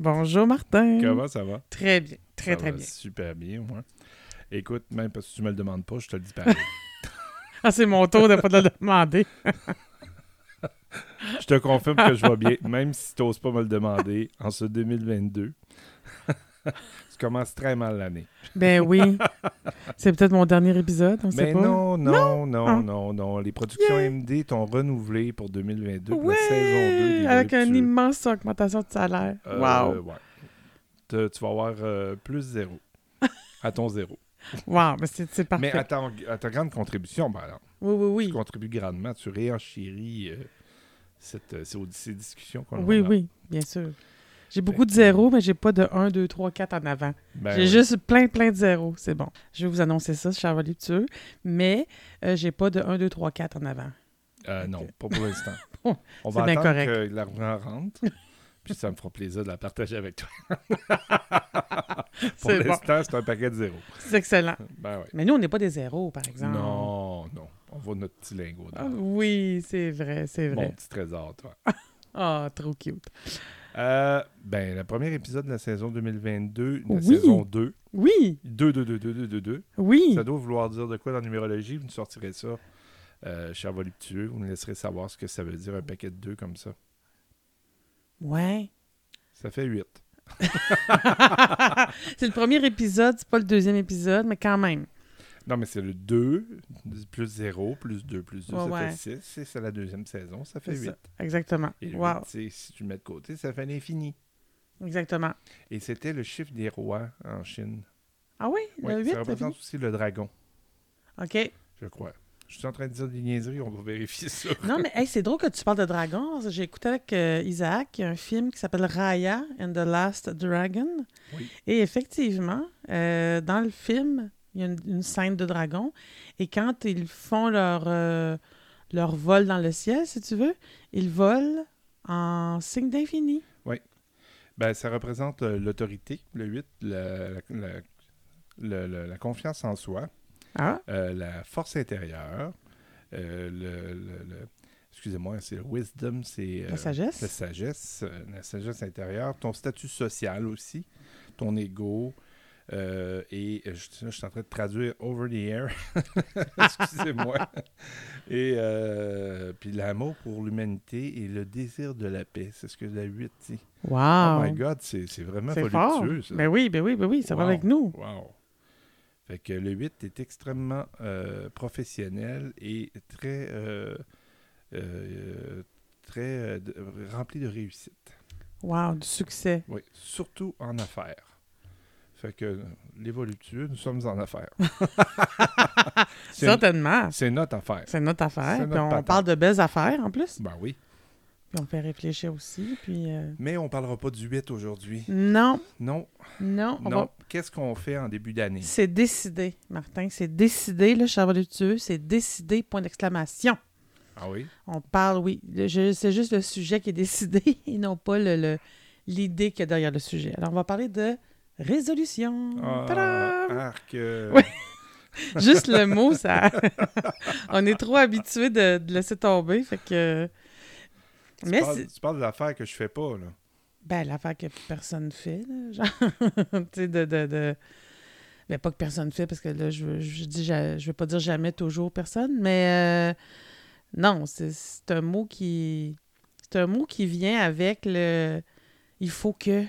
Bonjour Martin. Comment ça va? Très bien, très Ça très va bien. Super bien, moi. Écoute, même parce que tu me le demandes pas, je te le dis pareil. Ah, c'est mon tour de pas te le demander. je te confirme que je vais bien, même si tu n'oses pas me le demander, en ce 2022. tu commences très mal l'année. Ben oui. C'est peut-être mon dernier épisode, on sait Mais pas. non, non, non, Ah. non, non. Les productions Yeah. MD t'ont renouvelé pour 2022, pour Ouais, la saison 2 des avec une Voluptueux. immense augmentation de salaire. Euh, wow. ouais. Te- tu vas avoir euh, plus zéro. à ton zéro. Wow, mais c'est parfait. Mais à, ta grande contribution, ben alors, Oui, oui, tu oui. contribues grandement, tu réenchéris euh, cette, euh, ces, ces discussions qu'on Oui, a. oui, bien sûr. J'ai beaucoup de zéros, mais j'ai pas de 1, 2, 3, 4 en avant. Ben j'ai oui. juste plein, plein de zéros. C'est bon. Je vais vous annoncer ça, suis voluptueux. Mais euh, j'ai pas de 1, 2, 3, 4 en avant. Euh, non, pas pour l'instant. Bon, On va attendre correct. que l'argent rentre. Puis ça me fera plaisir de la partager avec toi. pour C'est bon. l'instant, c'est un paquet de zéro. C'est excellent. Ben. Mais nous, on n'est pas des zéros, par exemple. Non, non. On voit notre petit lingot Ah, oui, c'est vrai, c'est Mon vrai. petit trésor, toi. Ah, trop cute. Euh, ben, le premier épisode de la saison 2022, la Oui. saison 2. Oui, 2, 2, 2, 2, 2, 2, 2. oui. Ça doit vouloir dire de quoi dans la numérologie? Vous nous sortirez ça, euh, cher voluptueux. Vous nous laisserez savoir ce que ça veut dire, un paquet de 2 comme ça. Ouais. Ça fait 8. c'est le premier épisode, c'est pas le deuxième épisode, mais quand même. Non, mais c'est le 2, plus 0, plus 2, plus 2, Ouais, ça ouais. fait 6. Et c'est la deuxième saison, ça fait C'est 8. ça. Exactement. Et le Wow. si tu le mets de côté, ça fait l'infini. Exactement. Et c'était le chiffre des rois en Chine. Ah oui, Oui, le 8, ça représente aussi le dragon? OK. je crois. Je suis en train de dire des niaiseries, on va vérifier ça. Non, mais hey, c'est drôle que tu parles de dragon. J'ai écouté avec euh, Isaac, il y a un film qui s'appelle Raya and the Last Dragon. Oui. Et effectivement, euh, dans le film, il y a une, une scène de dragon. Et quand ils font leur, euh, leur vol dans le ciel, si tu veux, ils volent en signe d'infini. Ben, ça représente euh, l'autorité, le 8, la, la- la- confiance en soi, Ah, euh, la force intérieure, euh, le, le- le- excusez-moi, c'est le wisdom, c'est euh, la sagesse. la sagesse, euh, la sagesse intérieure, ton statut social aussi, ton ego. Euh, et euh, je, je suis en train de traduire over the air. Excusez-moi. Et euh, puis l'amour pour l'humanité et le désir de la paix. C'est ce que la 8 dit. Wow. Oh my God, c'est c'est vraiment C'est fort. voluptueux, ça. Ben oui, ben oui, ben oui, ça va Wow. avec nous. Wow. Fait que le 8 est extrêmement euh, professionnel et très, euh, euh, très euh, de- rempli de réussite. Wow, du succès. Oui, surtout en affaires. Fait que les voluptueux, nous sommes en affaires. Certainement. c'est notre affaire. C'est notre affaire. Puis on parle de belles affaires en plus. Ben oui. Puis on fait réfléchir aussi. Puis euh, Mais on parlera pas du 8 aujourd'hui. non, Non, non, on non. va- Qu'est-ce qu'on fait en début d'année? C'est décidé, Martin. C'est décidé, là, cher voluptueux. C'est décidé, point d'exclamation. Ah oui? On parle, oui. le- C'est juste le sujet qui est décidé et non pas le- le- l'idée qu'il y a derrière le sujet. Alors, on va parler de résolution. Tadam! arc. euh. Juste le mot, ça. on est trop habitué de, de laisser tomber. Fait que. Tu, Mais parles, tu parles de l'affaire que je fais pas, là. Ben, l'affaire que personne fait, là, genre, tu sais, de, de, de... Ben, pas que personne fait, parce que là, je, je dis, ja- je vais pas dire jamais, toujours personne, mais euh, non, c'est c'est un mot qui... C'est un mot qui vient avec le... Il faut que...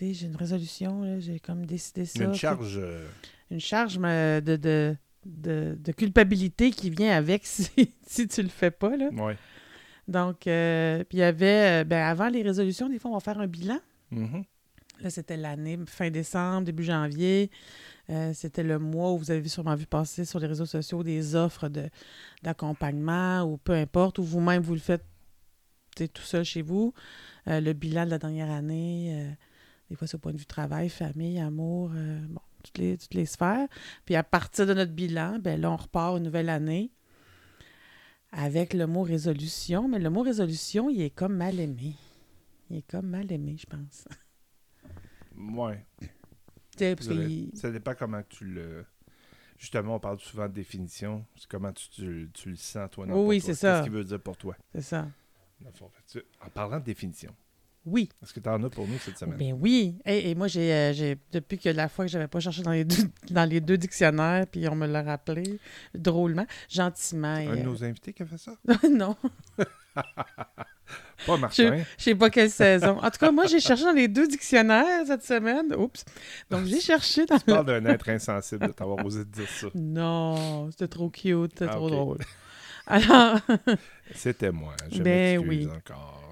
J'ai une résolution, là, j'ai comme décidé ça. Une puis- charge. euh, Une charge mais, de, de, de, de culpabilité qui vient avec si, si tu le fais pas, là. ouais. Donc, euh, puis il y avait... euh, Ben, avant les résolutions, des fois, on va faire un bilan. Mhm. Là, c'était l'année fin décembre, début janvier. Euh, c'était le mois où vous avez sûrement vu passer sur les réseaux sociaux des offres de, d'accompagnement ou peu importe, ou vous-même vous le faites tout seul chez vous. Euh, le bilan de la dernière année, euh, des fois c'est au point de vue travail, famille, amour, euh, bon, toutes les, toutes les sphères. Puis à partir de notre bilan, ben là, on repart une nouvelle année avec le mot résolution. Mais le mot résolution, il est comme mal aimé. Il est comme mal aimé, je pense. Ouais. Parce qu'il- Ça dépend comment tu le. Justement, on parle souvent de définition. C'est comment tu, tu, tu le sens, toi. non, Oui, c'est ça. Qu'est-ce qu'il veut dire pour toi? C'est ça. dans que En parlant de définition, Oui. Est-ce que tu en as pour nous cette semaine? Ben oui. Et, et moi, j'ai, euh, j'ai depuis que la fois que j'avais pas cherché dans les deux, dans les deux dictionnaires, puis on me l'a rappelé drôlement, gentiment. et, Un de euh, nos invités qui a fait ça? non, Pas Martin. je sais pas quelle saison. En tout cas, moi, j'ai cherché dans les deux dictionnaires cette semaine. Oups. Donc, j'ai cherché dans Tu parles d'un être insensible de t'avoir osé te dire ça. Non, c'était trop cute, c'était Ah, trop drôle. Alors, C'était moi. Je Ben m'excuse oui. encore.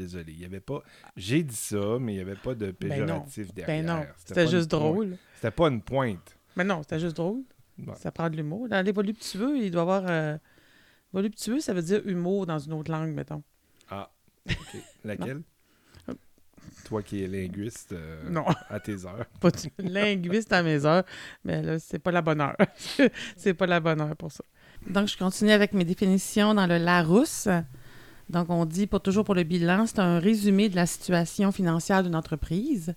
Désolé. Il y avait pas... J'ai dit ça, mais il n'y avait pas de Ben péjoratif derrière. ben non, c'était juste drôle. C'était pas une pointe. Mais non, c'était juste drôle. Ouais. Ça prend de l'humour. Dans les voluptueux, il doit y avoir. euh, Voluptueux, ça veut dire humour dans une autre langue, mettons. Ah, OK. Laquelle? Toi qui es linguiste euh, Non, à tes heures. pas du linguiste à mes heures, mais là, c'est pas la bonne heure. c'est pas la bonne heure pour ça. Donc, je continue avec mes définitions dans le Larousse. Donc, on dit, pour toujours pour le bilan, c'est un résumé de la situation financière d'une entreprise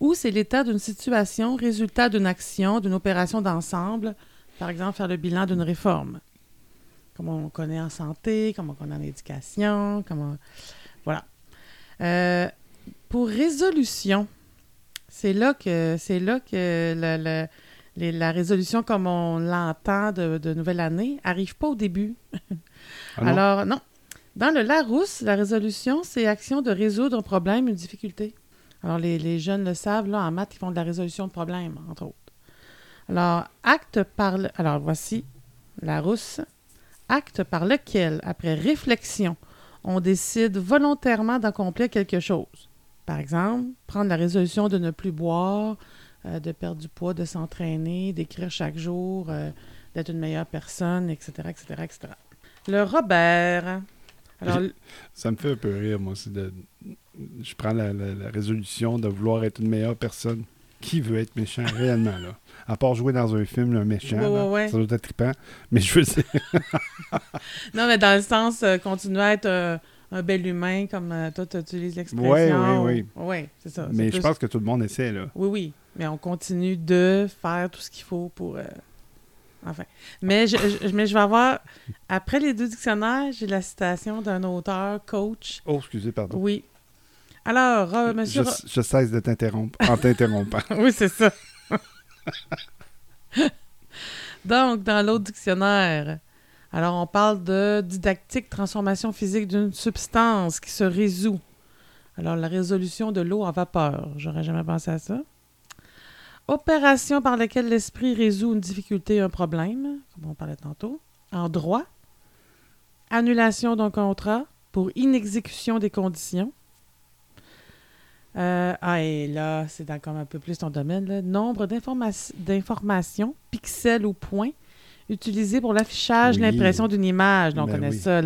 ou c'est l'état d'une situation, résultat d'une action, d'une opération d'ensemble. Par exemple, faire le bilan d'une réforme. Comme on connaît en santé, comme on connaît en éducation, comme on- Voilà. Euh, pour résolution, c'est là que c'est là que la résolution, comme on l'entend de, de nouvelle année, arrive pas au début. Ah non? Alors, non. Dans le Larousse, la résolution, c'est action de résoudre un problème, une difficulté. Alors, les, les jeunes le savent, là, en maths, ils font de la résolution de problèmes, entre autres. Alors, acte par... le- Alors, voici Larousse. Acte par lequel, après réflexion, on décide volontairement d'accomplir quelque chose. Par exemple, prendre la résolution de ne plus boire, euh, de perdre du poids, de s'entraîner, d'écrire chaque jour, euh, d'être une meilleure personne, etc., etc., etc. Le Robert. Alors, Ça me fait un peu rire, moi. c'est De... Je prends la, la- la résolution de vouloir être une meilleure personne. Qui veut être méchant réellement, là? À part jouer dans un film, un méchant, Ouais, là, ouais, ouais. ça doit être trippant. Mais je veux dire, non, mais dans le sens, euh, continuer à être euh, un bel humain, comme euh, toi, tu utilises l'expression. Ouais, oui, oui. Oui, c'est ça. mais je plus- pense que tout le monde essaie, là. Oui, oui. Mais on continue de faire tout ce qu'il faut pour. euh, Enfin. Mais je, je- mais je vais avoir. Après les deux dictionnaires, j'ai la citation d'un auteur, coach. Oh, excusez, pardon. Oui. Alors, euh, monsieur. Je, je cesse de t'interrompre en t'interrompant. oui, c'est ça. Donc, dans l'autre dictionnaire, alors on parle de didactique, transformation physique d'une substance qui se résout. Alors, la résolution de l'eau en vapeur. J'aurais jamais pensé à ça. Opération par laquelle l'esprit résout une difficulté, un problème, comme on parlait tantôt. En droit. Annulation d'un contrat pour inexécution des conditions. Euh, ah, et là, c'est dans comme un peu plus ton domaine. Là. Nombre d'informa- d'informations, pixels ou points, utilisés pour l'affichage, Oui. l'impression d'une image. Donc, on Ben connaît oui. ça.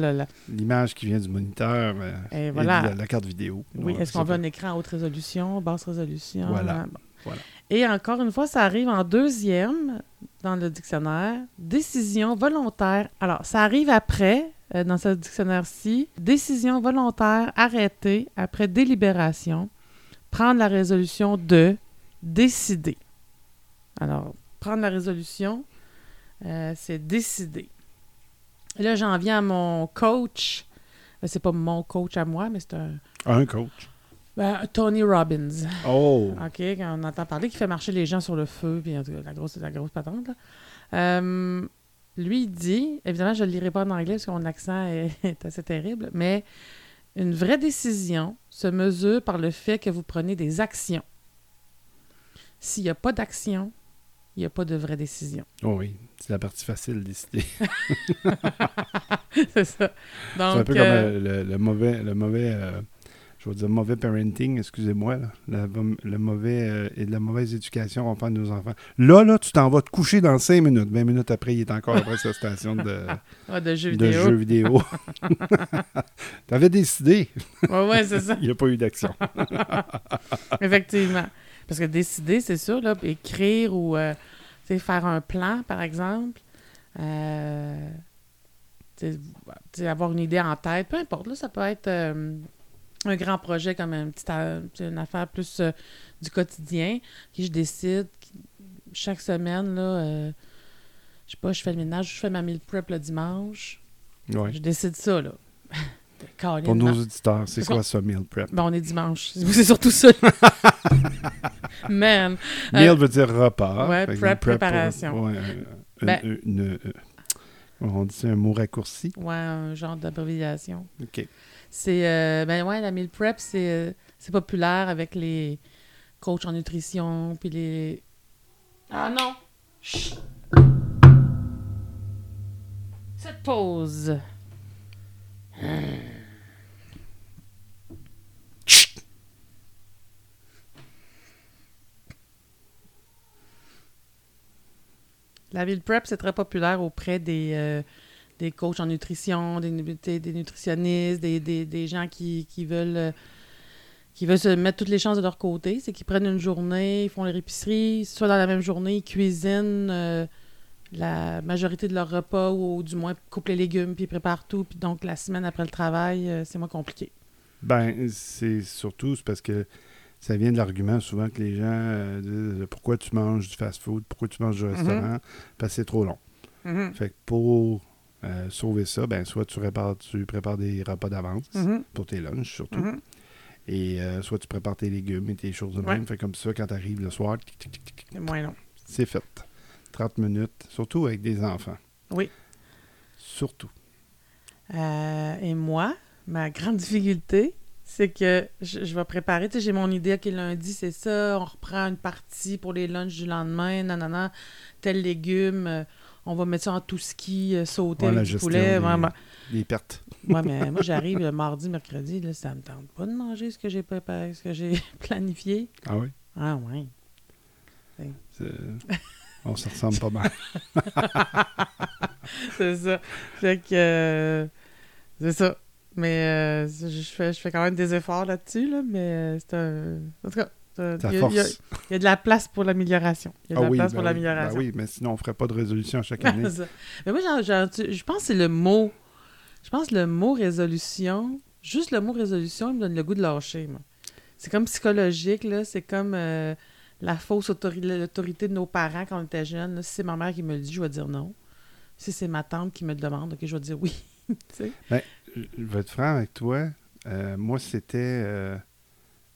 L'image qui vient du moniteur euh, Et et voilà. de la, la carte vidéo. Oui, est-ce qu'on veut un écran à haute résolution, basse résolution? Voilà. hein, bon. Voilà. Et encore une fois, ça arrive en deuxième dans le dictionnaire. Décision volontaire. Alors, ça arrive après, euh, dans ce dictionnaire-ci. Décision volontaire arrêtée après délibération. Prendre la résolution de décider. Alors, prendre la résolution, euh, c'est décider. Là, j'en viens à mon coach. Euh, C'est pas mon coach à moi, mais c'est un. Un coach. Ben, Tony Robbins. Oh! OK, quand on entend parler, qui fait marcher les gens sur le feu, puis en tout cas, la grosse, la grosse patente. Euh, lui, il dit, évidemment, je ne le lirai pas en anglais parce que mon accent est, est assez terrible, mais une vraie décision se mesure par le fait que vous prenez des actions. S'il n'y a pas d'action, il n'y a pas de vraie décision. Oh oui, c'est la partie facile de décider. c'est ça. C'est un peu comme euh, euh, le, le mauvais, le mauvais euh, je vais dire mauvais parenting, excusez-moi. La- le mauvais euh, et de la mauvaise éducation qu'on fait de nos enfants. Là, là, tu t'en vas te coucher dans 5 minutes. 20 minutes après, il est encore après sa station de, de jeux de vidéo. jeux vidéo. T'avais décidé, Ouais, ouais, c'est ça. il n'y a pas eu d'action. Effectivement. Parce que décider, c'est sûr, là, écrire ou euh, faire un plan, par exemple, euh, avoir une idée en tête, peu importe, là, ça peut être un grand projet comme un petit, a- tu sais, une affaire plus euh, du quotidien, qui je décide chaque semaine, là, euh, je sais pas, je fais le ménage, je fais ma meal prep le dimanche, Ouais. je décide ça, là. Pour nos auditeurs, c'est quoi ça, meal prep? Ben, on est dimanche. C'est surtout ça. Man. Euh, Meal veut dire repas. ouais, que prep, pour- préparation. ouais, euh, une- Ben- une- une- euh, on dit un mot raccourci? Ouais, un genre d'abréviation. OK. C'est. euh, ben ouais, la meal prep, c'est euh, c'est populaire avec les coachs en nutrition, puis les. Ah non! Chut! Cette pause. La meal prep, c'est très populaire auprès des, euh, des coachs en nutrition, des, des- des nutritionnistes, des, des- des gens qui, qui veulent euh, qui veulent se mettre toutes les chances de leur côté. C'est qu'ils prennent une journée, ils font leur épicerie, soit dans la même journée, ils cuisinent euh, la majorité de leur repas ou, du moins coupent les légumes puis ils préparent tout. Puis donc la semaine après le travail, euh, c'est moins compliqué. Ben, c'est surtout parce que ça vient de l'argument souvent que les gens euh, disent pourquoi tu manges du fast-food, pourquoi tu manges du restaurant, parce que c'est trop long. Fait que pour euh, sauver ça, ben soit tu prépares, tu prépares des repas d'avance Mhm. pour tes lunchs surtout, Mhm. et euh, soit tu prépares tes légumes et tes choses de Ouais. même. Fait comme ça, quand tu arrives le soir, C'est moins long. c'est fait. 30 minutes, surtout avec des enfants. Oui. Surtout. Euh, et moi, ma grande difficulté, c'est que je, je vais préparer. Tu sais, j'ai mon idée, OK, lundi, c'est ça. On reprend une partie pour les lunchs du lendemain. Nanana, tel légume. On va mettre ça en tout ski, euh, la avec du poulet. des- Ouais, ouais. Les pertes. Ouais, mais moi, j'arrive le mardi, mercredi. Là, ça me tente pas de manger ce que j'ai préparé, ce que j'ai planifié. Ah oui? Ah. C'est- On se ressemble pas mal. c'est ça. Fait que. euh, c'est ça. Mais euh, je, fais, je fais quand même des efforts là-dessus, là, mais euh, c'est un. En tout cas, il y a- force. il y, a- il y a de la place pour l'amélioration. Il y a de Ah la oui, place ben pour oui, l'amélioration. ben oui, mais sinon, on ferait pas de résolution à chaque année. Mais moi, tu- je pense que c'est le mot. Je pense que le mot résolution, juste le mot résolution, il me donne le goût de lâcher. C'est comme psychologique, là. C'est comme euh, la fausse autori- l'autorité de nos parents quand on était jeunes. là. Si c'est ma mère qui me le dit, je vais dire non. Si c'est ma tante qui me le demande, ok, je vais dire oui. Sais? je je vais être franc avec toi. Euh, moi, c'était euh,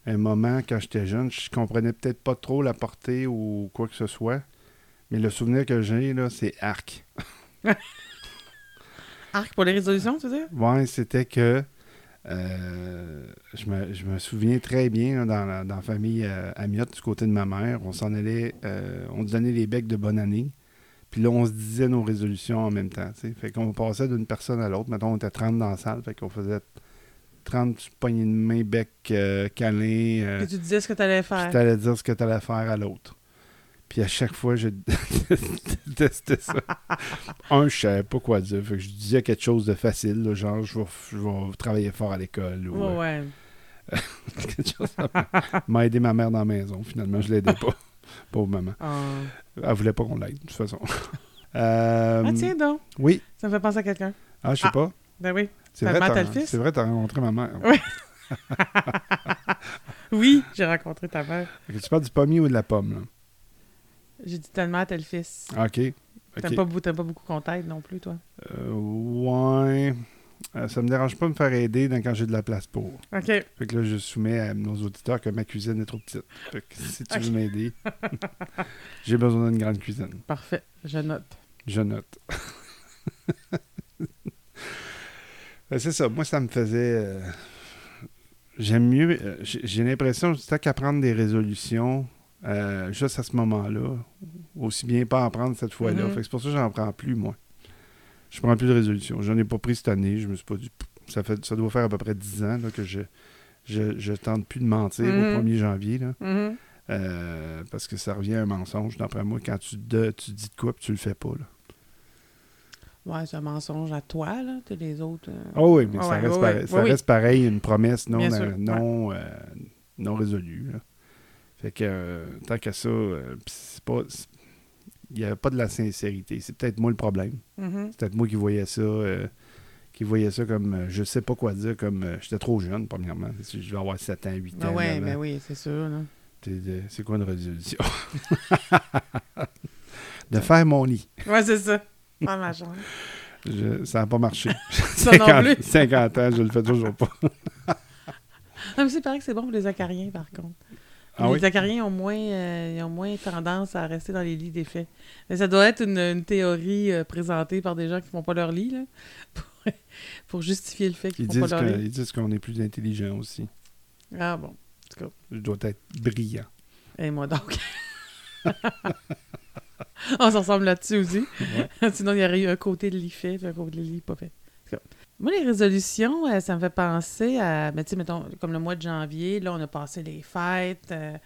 un moment quand j'étais jeune, je comprenais peut-être pas trop la portée ou quoi que ce soit. Mais le souvenir que j'ai, là, c'est arc. Arc pour les résolutions, tu veux dire? Ouais, c'était que euh, je, me, je me souviens très bien là, dans, la, dans la famille euh, Amiotte, du côté de ma mère, on s'en allait, euh, on se donnait les becs de bonne année. Puis là, on se disait nos résolutions en même temps. tu sais. Fait qu'on passait d'une personne à l'autre. Mettons, on était 30 dans la salle. Fait qu'on faisait 30 poignées de main, bec, euh, câlin. euh, tu disais ce que tu allais faire. puis t'allais dire ce que t'allais faire à l'autre. Puis à chaque fois, je détestais ça. Un, je savais pas quoi dire. Fait que je disais quelque chose de facile, là, genre je vais, je vais travailler fort à l'école ou Ouais, euh, ouais. quelque chose. m'a aidé ma mère dans la maison. Finalement, je l'aidais pas. Pauvre maman. Ah. Elle voulait pas qu'on l'aide, de toute façon. Euh, Ah, tiens donc, Oui. ça me fait penser à quelqu'un. Ah, je sais Ah. pas. Ben oui. C'est vrai, t'as, fils? c'est vrai, t'as rencontré ma mère. Ouais. Oui, j'ai rencontré ta mère. Tu parles du pommier ou de la pomme, là? J'ai dit tellement tel fils. OK. OK. T'aimes pas, beaucoup qu'on t'aide non plus, toi. Euh, ouais. Euh, ça me dérange pas de me faire aider dans- quand j'ai de la place pour. OK. Fait que là, je soumets à nos auditeurs que ma cuisine est trop petite. Fait que si tu veux m'aider, j'ai besoin d'une grande cuisine. Parfait. Je note. Je note. Ben, c'est ça. Moi, ça me faisait. euh, J'aime mieux. euh, j'ai l'impression que qu'à prendre des résolutions euh, juste à ce moment-là. Aussi bien pas en prendre cette fois-là. Mhm. Que c'est pour ça que j'en prends plus, moi. Je prends plus de résolutions. J'en ai pas pris cette année. Je me suis pas dit. Ça, fait, ça doit faire à peu près 10 ans là, que je, je, je tente plus de mentir au 1er janvier. Là. Mhm. Euh, parce que ça revient à un mensonge, d'après moi, quand tu, de- tu dis de quoi puis tu le fais pas. Là. Ouais, c'est un mensonge à toi, là. T'as les autres. euh, Ah oui, mais ça, ouais, reste, pareil, ça Oui, reste pareil, une promesse non, Bien euh, sûr, non, euh, non résolue. là. Fait que euh, tant qu'à ça, c'est pas. Il n'y avait pas de la sincérité. C'est peut-être moi le problème. mhm. C'est peut-être moi qui voyais ça. qui voyais ça comme je sais pas quoi dire, comme j'étais trop jeune, premièrement. Je vais avoir 7 ans, 8 ans. Ah ouais, 9 ben oui, c'est sûr. T'es C'est quoi une résolution? de faire mon lit. Ouais, c'est ça. Pas ma chambre. Je- ça n'a pas marché. Ça non 50, plus. 50 ans, je le fais toujours pas. Non, mais c'est pareil que c'est bon pour les acariens, par contre. Ah les oui? acariens ont moins, euh, ils ont moins tendance à rester dans les lits d'effet. Mais ça doit être une, une théorie euh, présentée par des gens qui font pas leur lit, là, pour, pour justifier le fait qu'ils Ils font pas leur lit. ils disent qu'on est plus intelligent aussi. Ah bon. Je dois être brillant. Et moi donc. On s'en ressemble là-dessus aussi. Sinon, il y aurait eu un côté de lit fait, puis un côté de lit pas fait. Moi, les résolutions, euh, ça me fait penser à, ben, tu sais, mettons, comme le mois de janvier, là, on a passé les fêtes, euh,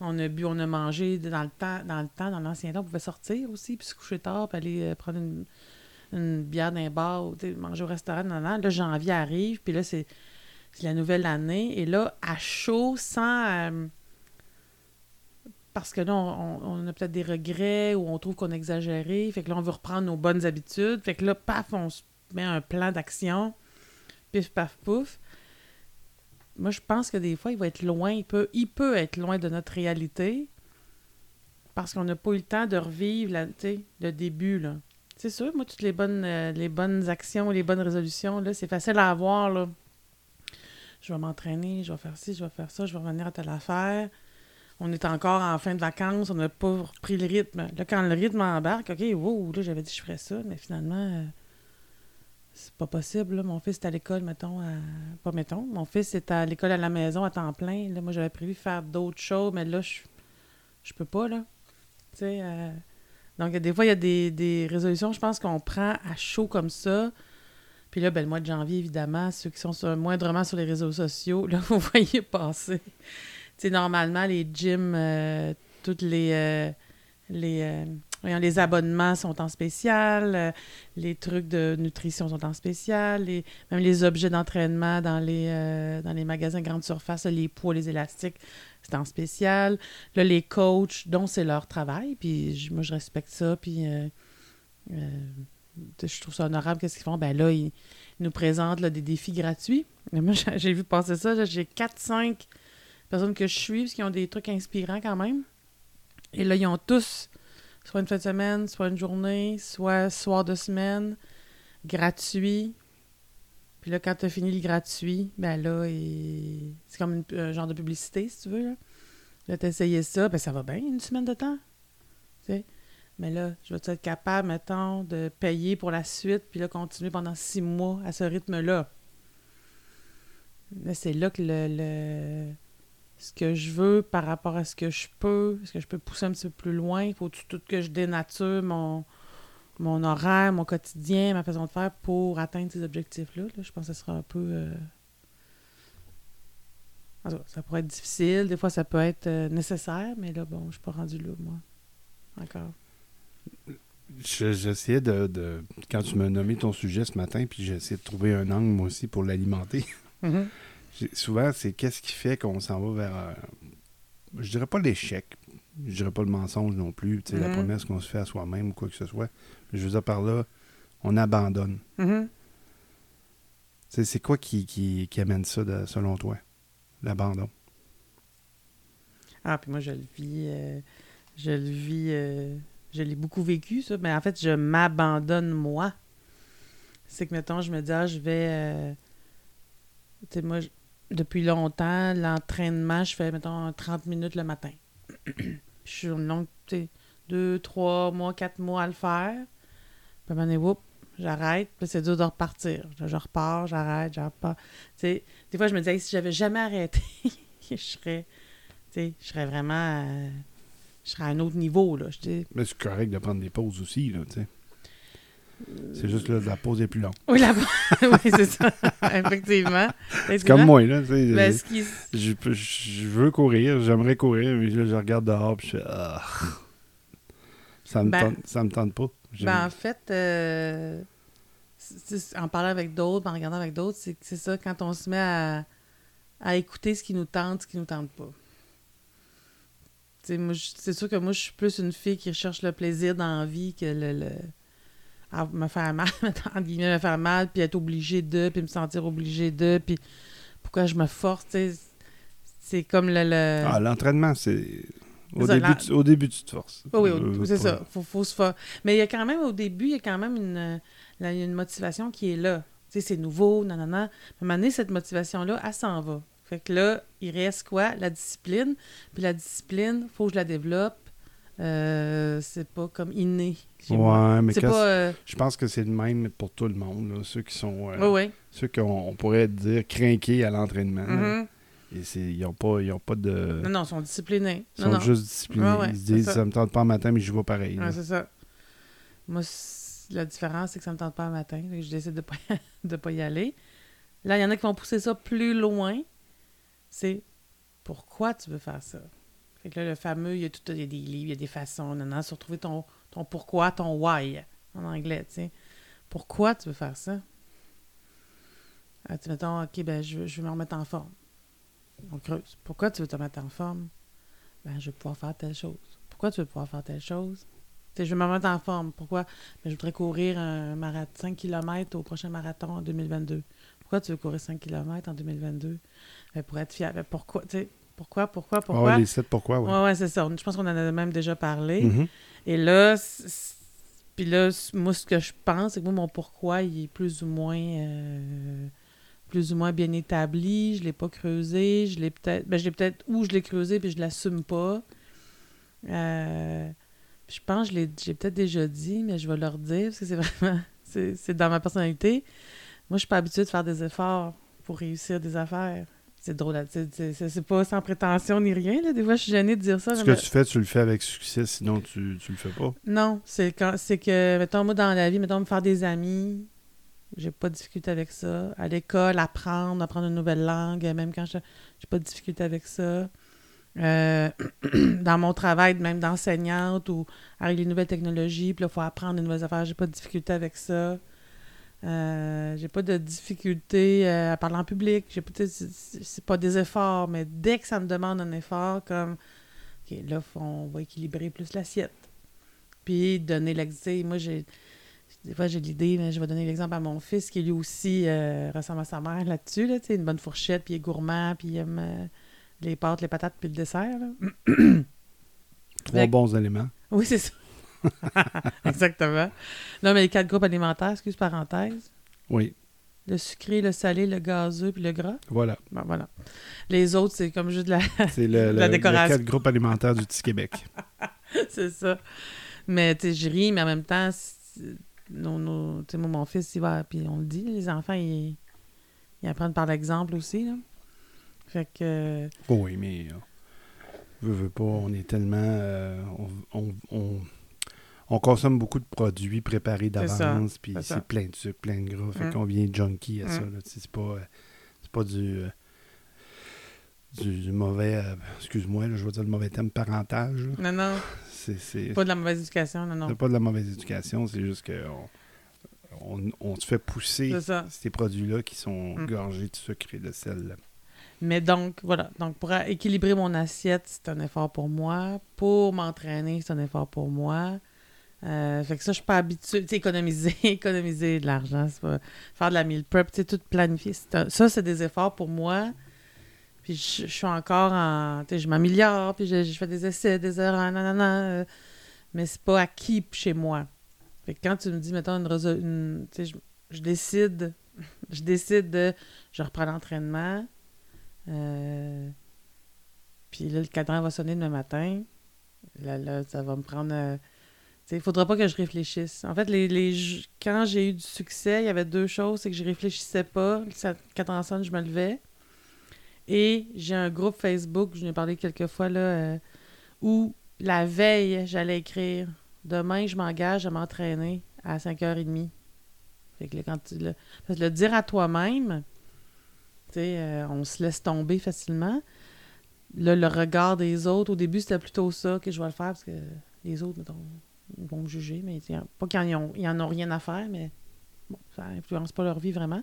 on a bu, on a mangé dans le temps, dans le temps, dans l'ancien temps, on pouvait sortir aussi, puis se coucher tard, puis aller euh, prendre une, une bière d'un bar, ou manger au restaurant, non, non. Là, janvier arrive, puis là, c'est c'est la nouvelle année, et là, à chaud, sans... parce que là, on, a peut-être des regrets ou on trouve qu'on a exagéré. Fait que là, on veut reprendre nos bonnes habitudes. Fait que là, paf, on se met un plan d'action. Pif, paf, pouf. Moi, je pense que des fois, il va être loin. Il peut, il peut être loin de notre réalité parce qu'on n'a pas eu le temps de revivre le début. C'est sûr, moi, toutes les bonnes, euh, les bonnes actions, les bonnes résolutions, là, c'est facile à avoir. Je vais m'entraîner, je vais faire ci, je vais faire ça, je vais revenir à telle affaire on est encore en fin de vacances, on n'a pas repris le rythme. Là, quand le rythme embarque, OK, wow, là, j'avais dit que je ferais ça, mais finalement, euh, c'est pas possible. Mon fils est à l'école, mettons, à... pas mettons, mon fils est à l'école à la maison à temps plein. Là, moi, j'avais prévu faire d'autres choses, mais là, je, je peux pas, là. Tu sais, euh, Donc, des fois, il y a des, résolutions, je pense qu'on prend à chaud comme ça. Puis là, ben, le mois de janvier, évidemment, ceux qui sont moindrement sur les réseaux sociaux, là, vous voyez passer. Sais, normalement, les gyms, euh, toutes les, euh, les, euh, les abonnements sont en spécial, euh, les trucs de nutrition sont en spécial, même les objets d'entraînement dans les, euh, dans les magasins grande surface, les poids, les élastiques, c'est en spécial. Là, les coachs, dont c'est leur travail, puis moi, je respecte ça, puis je trouve ça honorable, qu'est-ce qu'ils font? Ben là, ils, nous présentent là, des défis gratuits. Moi, j'ai vu passer ça, j'ai 4-5 personnes que je suis, parce qu'ils ont des trucs inspirants quand même. Et là, ils ont tous soit une fin de semaine, soit une journée, soit soir de semaine, gratuit. Puis là, quand tu as fini le gratuit, ben là, c'est comme un genre de publicité, si tu veux. Là, là tu essayé ça, ben ça va bien, une semaine de temps. Mais là, je vais être capable, mettons, de payer pour la suite, puis là, continuer pendant six mois à ce rythme-là? Là, c'est là que le- ce que je veux par rapport à ce que je peux, est-ce que je peux pousser un petit peu plus loin? Il faut tout que je dénature mon, mon horaire, mon quotidien, ma façon de faire pour atteindre ces objectifs-là? Là, je pense que ce sera un peu... euh, ça pourrait être difficile, des fois ça peut être euh, nécessaire, mais là, bon, je suis pas rendue là, moi. Encore. Je- J'essayais de, de- Quand tu m'as nommé ton sujet ce matin, puis j'ai essayé de trouver un angle, moi aussi, pour l'alimenter. J'ai- Souvent, c'est qu'est-ce qui fait qu'on s'en va vers. euh, je dirais pas l'échec. Je dirais pas le mensonge non plus. Tu sais, La Mhm. promesse qu'on se fait à soi-même ou quoi que ce soit. Je veux dire par là, on abandonne. Mhm. Sais, C'est quoi qui, qui, qui amène ça, de- selon toi? L'abandon. Ah, puis moi, je le vis. euh, je le vis. euh, je l'ai beaucoup vécu, ça. Mais en fait, je m'abandonne moi. C'est que, mettons, je me dis, ah, je vais. euh, tu sais, moi, depuis longtemps, l'entraînement, je fais, mettons, 30 minutes le matin. Je suis une longue, tu sais, deux, trois mois, quatre mois à le faire. Puis à un j'arrête. Puis c'est dur de repartir. Je, repars, j'arrête. Tu sais, des fois, je me disais, si j'avais jamais arrêté, je serais. Je serais vraiment. euh, je serais à un autre niveau, là. Dis, Mais c'est correct de prendre des pauses aussi, là, tu sais. C'est juste là, la pause est plus longue. Oui, là oui, c'est ça. Effectivement. C'est comme moi, là. Ben, je- ce qui- je, peux- je veux courir, j'aimerais courir, mais là, je regarde dehors, puis je fais Ah. Ça me, Ben- tente, ça me tente pas. Ben, en fait, euh, en parlant avec d'autres, en regardant avec d'autres, c'est c'est ça, quand on se met à, à écouter ce qui nous tente, ce qui nous tente pas. C'est sûr que moi, je suis plus une fille qui recherche le plaisir dans la vie que le, le- à me faire mal, entre guillemets, me faire mal, puis être obligée de, puis me sentir obligée de, puis pourquoi je me force. C'est comme le... le- Ah, l'entraînement, c'est. Au, ça, début, tu, au début, tu te forces. Oui, oui, Euh, c'est ça. Faut, faut se fa- Mais il y a quand même, au début, il y a quand même une, une motivation qui est là. Tu sais, c'est nouveau, nanana. À un moment donné, cette motivation-là, elle s'en va. Fait que là, il reste quoi? La discipline. Puis la discipline, faut que je la développe. Euh, c'est pas comme inné chez moi. Mais pas... euh, je pense que c'est le même pour tout le monde. là. Ceux qui sont. euh. Ceux qu'on on pourrait dire crinqués à l'entraînement. Mhm. Et c'est- ils n'ont pas, ils ont pas de. Non, non, ils sont disciplinés. Ils sont non. juste disciplinés. Ouais, ouais, ils se disent ça. ça. me tente pas le matin, mais je vais pareil. Ouais, c'est ça. Moi, la différence, c'est que ça me tente pas le matin. Que je décide de pas, de pas y aller. Là, il y en a qui vont pousser ça plus loin. C'est pourquoi tu veux faire ça? Fait que là, le fameux, il y a tout, il y a des livres, il y a des façons, non, non, sur trouver ton, ton pourquoi, ton why en anglais, tu sais. Pourquoi tu veux faire ça? Ah, tu mettons, OK, ben, je je veux me remettre en forme. On creuse. Pourquoi tu veux te remettre en forme? Ben, je veux pouvoir faire telle chose. Pourquoi tu veux pouvoir faire telle chose? Tu sais, je veux me remettre en forme. Pourquoi? Ben, je voudrais courir un marathon 5 km au prochain marathon en 2022. Pourquoi tu veux courir 5 km en 2022? Ben, pour être fier. Ben, pourquoi? Pourquoi, pourquoi, Ah pourquoi? ouais, les sept pourquoi, oui. Ouais, ouais, c'est ça. Je pense qu'on en a même déjà parlé. Mhm. Et là, puis là, moi, ce que je pense, c'est que moi, mon pourquoi, il est plus ou moins, euh, plus ou moins bien établi. Je l'ai pas creusé. Je l'ai peut-être, ben, je l'ai peut-être, ou je l'ai creusé puis je l'assume pas. Euh, je pense que je l'ai, j'ai peut-être déjà dit, mais je vais leur dire parce que c'est vraiment, c'est, c'est dans ma personnalité. Moi, je suis pas habituée de faire des efforts pour réussir des affaires. C'est drôle, c'est, pas sans prétention ni rien. Là. Des fois, je suis gênée de dire ça. Ce que tu fais, tu le fais avec succès, sinon tu, tu le fais pas. non, c'est quand c'est que, mettons, moi, dans la vie, mettons, me faire des amis, j'ai pas de difficulté avec ça. À l'école, apprendre, apprendre une nouvelle langue, même quand je j'ai pas de difficulté avec ça. Euh, dans mon travail, même d'enseignante ou avec les nouvelles technologies, puis là, il faut apprendre des nouvelles affaires, j'ai pas de difficulté avec ça. Euh, j'ai pas de difficulté euh, à parler en public. J'ai pas, c'est pas des efforts, mais dès que ça me demande un effort, comme OK, là, on va équilibrer plus l'assiette. Puis donner l'exemple. Moi, j'ai. Des fois, j'ai l'idée, mais je vais donner l'exemple à mon fils qui lui aussi euh, ressemble à sa mère là-dessus. Là, une bonne fourchette, puis il est gourmand, puis il aime euh, les pâtes, les patates, puis le dessert. là. Trois bons éléments. Oui, c'est ça. Exactement. Non, mais les quatre groupes alimentaires, excuse parenthèse. Oui, Le sucré, le salé, le gazeux, puis le gras. voilà. Bon, voilà. Les autres, c'est comme juste de la. C'est le, La le, décoration. le quatre groupes alimentaires du Petit Québec. c'est ça. Mais tu sais, je ris, mais en même temps, nos, nos- tu sais, moi, mon fils, il va, puis on le dit, les enfants, ils, ils apprennent par l'exemple aussi. Là. Fait que, Oh oui, mais euh, veux, veux pas, on est tellement. euh, on, on, on- on consomme beaucoup de produits préparés ça, d'avance, puis c'est ça. plein de sucre, plein de gras. Fait Mm. qu'on vient junkie à ça. Mm. tu sais, C'est pas, euh, c'est pas du, euh, du, du mauvais. euh, Excuse-moi, je veux dire le mauvais thème parentage. là. non, non, C'est pas de la mauvaise éducation, non, non. c'est pas de la mauvaise éducation, c'est juste que on, on, on se fait pousser ça. ces produits-là qui sont Mm. gorgés de sucre et de sel. Mais donc, voilà. Donc, pour équilibrer mon assiette, c'est un effort pour moi. Pour m'entraîner, c'est un effort pour moi. Euh, fait que ça, je suis pas habituée. Tu sais, économiser, économiser de l'argent, pas... Faire de la meal prep, tout planifier. Ça, c'est des efforts pour moi. Puis je, suis encore en... Je m'améliore, puis je, fais des essais, des erreurs, nanana. euh, mais c'est pas acquis chez moi. Fait que quand tu me dis, mettons, une... je, décide... Je décide de... Je reprends l'entraînement. Euh, puis là, le cadran va sonner demain matin. Là, là, ça va me prendre. Il faudra pas que je réfléchisse. En fait, les, les, quand j'ai eu du succès, il y avait deux choses. C'est que je réfléchissais pas. Le cadran sonne, je me levais. Et j'ai un groupe Facebook, je ai parlé quelques fois, là, euh, où la veille, j'allais écrire Demain, je m'engage à m'entraîner à 5h30. Fait que là, quand tu le, parce que le dire à toi-même, tu sais, euh, on se laisse tomber facilement. Là, le regard des autres, au début, c'était plutôt ça que je vais le faire parce que les autres, mettons, ils vont me juger, mais pas qu'ils en, ont- ont rien à faire, mais bon, ça influence pas leur vie vraiment.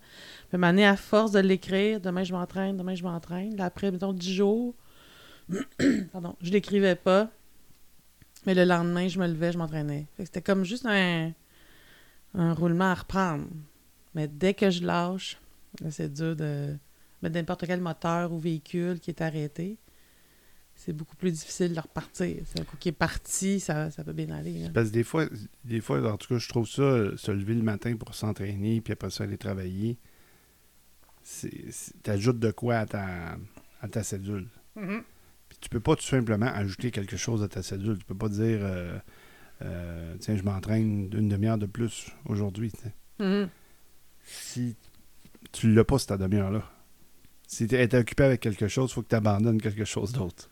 Puis, m'amener à force de l'écrire, demain je m'entraîne, demain je m'entraîne. Après, mettons, 10 jours, pardon, je l'écrivais pas, mais le lendemain, je me levais, je m'entraînais. C'était comme juste un, un roulement à reprendre. Mais dès que je lâche, c'est dur de mettre n'importe quel moteur ou véhicule qui est arrêté. C'est beaucoup plus difficile de repartir. C'est un coup qui est parti, ça, ça peut bien aller. là. Parce que des fois, des fois, en tout cas, je trouve ça, se lever le matin pour s'entraîner, puis après ça, aller travailler, t'ajoutes de quoi à ta, à ta cédule. Puis tu peux pas tout simplement ajouter quelque chose à ta cédule. Tu peux pas dire, euh, euh, tiens, je m'entraîne une demi-heure de plus aujourd'hui. Mhm. Si tu l'as pas, cette demi-heure-là. Si tu es occupé avec quelque chose, il faut que tu abandonnes quelque chose d'autre.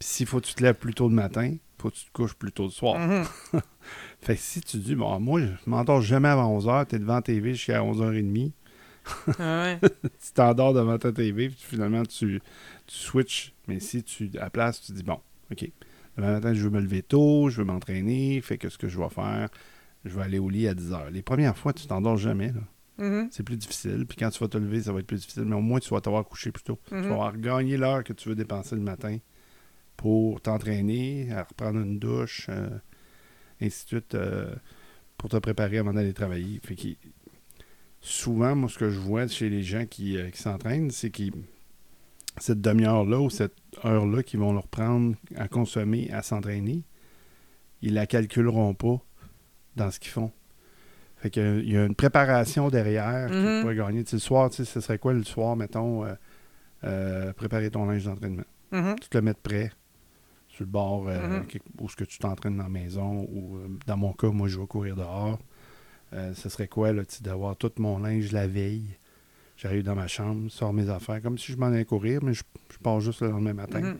Puis s'il faut que tu te lèves plus tôt le matin, faut que tu te couches plus tôt le soir. Mhm. Fait que si tu dis, bon, moi, je m'endors jamais avant 11h, tu es devant TV jusqu'à 11h30, Ah ouais. tu t'endors devant ta TV, puis finalement, tu, tu switches. Mais si tu, à la place, tu dis, bon, OK, demain matin, je veux me lever tôt, je veux m'entraîner, fait que ce que je vais faire, je vais aller au lit à 10h. Les premières fois, tu t'endors jamais, là. Mhm. C'est plus difficile. Puis quand tu vas te lever, ça va être plus difficile. Mais au moins, tu vas t'avoir couché plus tôt. Tu Mhm. vas avoir gagné l'heure que tu veux dépenser le matin pour t'entraîner, à reprendre une douche, euh, ainsi de suite, euh, pour te préparer avant d'aller travailler. Fait que souvent, moi, ce que je vois chez les gens qui, euh, qui s'entraînent, c'est qu'ils cette demi-heure-là ou cette heure-là qu'ils vont leur prendre à consommer, à s'entraîner, ils la calculeront pas dans ce qu'ils font. Fait que, il y a une préparation derrière qui Mhm. pourrait gagner. Tu sais, le soir, tu sais, ce serait quoi le soir, mettons, euh, préparer ton linge d'entraînement? Mhm. Tu te le mettre prêt sur le bord euh, Mhm. quelque- où ce que tu t'entraînes dans la maison ou euh, dans mon cas, moi je vais courir dehors. Euh, ce serait quoi là, d'avoir tout mon linge la veille? J'arrive dans ma chambre, sors mes affaires, comme si je m'en allais courir, mais je, je pars juste le lendemain matin. Mhm.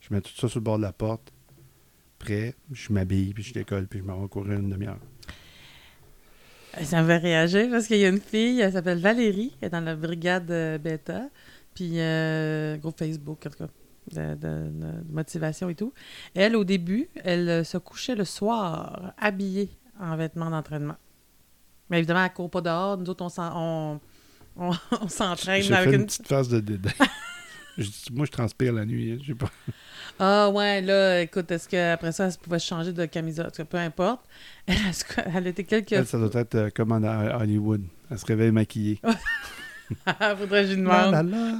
Je mets tout ça sur le bord de la porte, prêt, je m'habille, puis je décolle, puis je m'en vais courir une demi-heure. Ça me fait réagir parce qu'il y a une fille, elle s'appelle Valérie, elle est dans la brigade euh, bêta, puis euh, groupe Facebook, en tout cas, de, de- de- de motivation et tout. Elle, au début, elle euh, se couchait le soir, habillée en vêtements d'entraînement. Mais évidemment, elle court pas dehors. Nous autres, on on, on, on s'entraîne avec fait une... une petite phase de dédain. Moi, je transpire la nuit. hein, pas. Ah ouais, là, écoute, est-ce qu'après ça, elle pouvait changer de camisole? Peu importe. Elle, était quelques Elle, ça doit être euh, comme en à Hollywood. Elle se réveille maquillée. Fois. Faudrait que je lui demande. la, la.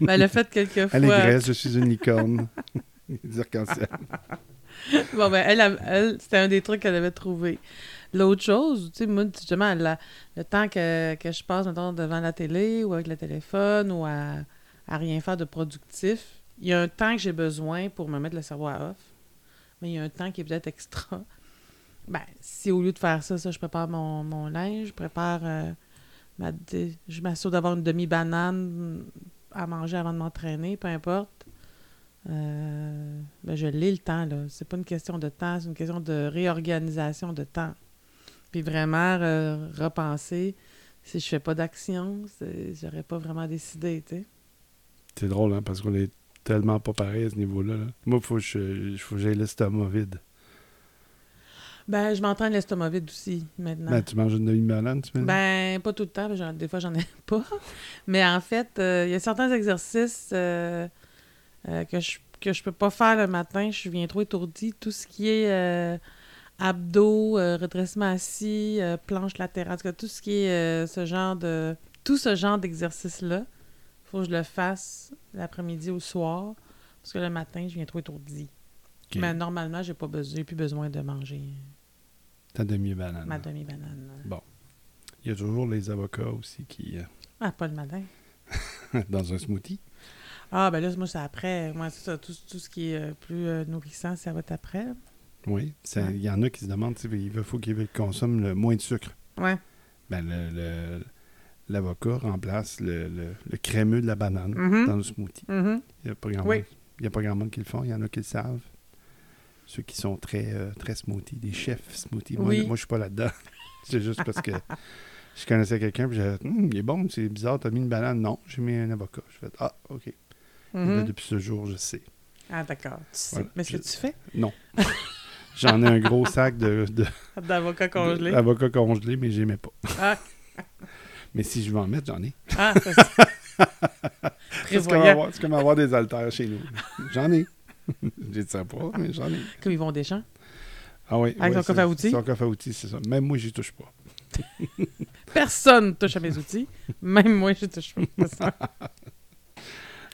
Mais elle a fait quelques Elle est fois. graisse, je suis une licorne. Les. Bon, ben, elle, c'était un des trucs qu'elle avait trouvé. L'autre chose, tu sais, moi, justement, la- le temps que, que je passe, mettons, devant la télé ou avec le téléphone ou à, à rien faire de productif, il y a un temps que j'ai besoin pour me mettre le cerveau à off, mais il y a un temps qui est peut-être extra. Ben, si au lieu de faire ça, ça, je prépare mon, mon linge, je prépare euh, je m'assure d'avoir une demi-banane à manger avant de m'entraîner, peu importe. Euh, ben, je l'ai le temps, là. C'est pas une question de temps, c'est une question de réorganisation de temps. Puis vraiment repenser, si je fais pas d'action, j'aurais pas vraiment décidé, tu sais. C'est drôle, hein, parce qu'on est tellement pas pareil à ce niveau-là. là. Moi, il faut que j'aie l'estomac vide. Ben, je m'entraîne l'estomac vide aussi, maintenant. Ben, tu manges une demi-banane, tu dis? Ben, pas tout le temps, j'en- des fois j'en ai pas. Mais en fait, euh, il y a certains exercices euh, euh, que je que je peux pas faire le matin, je viens trop étourdie. Tout ce qui est abdos, redressement assis, planche latérale, tout ce qui est ce genre de tout ce genre d'exercice-là, faut que je le fasse l'après-midi ou le soir, parce que le matin, je viens trop étourdie. Ok. Mais normalement, j'ai pas besoin, plus besoin de manger Ta demi-banane. ma demi-banane. Il y a toujours les avocats aussi qui. euh, Ah, pas le matin. dans un smoothie. Ah, ben là, moi, c'est après. Moi, c'est ça. Tout, tout ce qui est euh, plus euh, nourrissant, ça va être après. Oui. Il Ouais. y en a qui se demandent, il faut qu'ils consomment le moins de sucre. Ouais. Ben, le- l'avocat remplace le, le- le crémeux de la banane Mhm. dans le smoothie. Mhm. Il n'y a, pas grand Oui. monde- il y a pas grand monde qui le font. Il y en a qui le savent. Ceux qui sont très, euh, très smoothie, des chefs smoothie. Moi, Oui. moi je suis pas là-dedans. c'est juste parce que je connaissais quelqu'un puis j'ai dit Hum, il est bon, c'est bizarre, t'as mis une banane? Non, j'ai mis un avocat. Je fais Ah, OK. Là, Mhm. depuis ce jour, je sais. Ah, d'accord. Tu sais. Voilà. Mais ce que tu fais? Non. J'en ai un gros sac de, de, D'avocat congelé. d'avocats congelés, mais j'aimais pas. Ah. Mais si je veux en mettre, j'en ai. Ah, c'est comme, avoir, c'est comme avoir des haltères chez nous. J'en ai. J'ai dit ça pas, mais j'en ai. Comme Yvon Deschamps? Ah oui. Avec oui, son coffre à outils? Son coffre à outils, c'est ça. Même moi, j'y touche pas. Personne touche à mes outils. Même moi, je touche pas. Ça.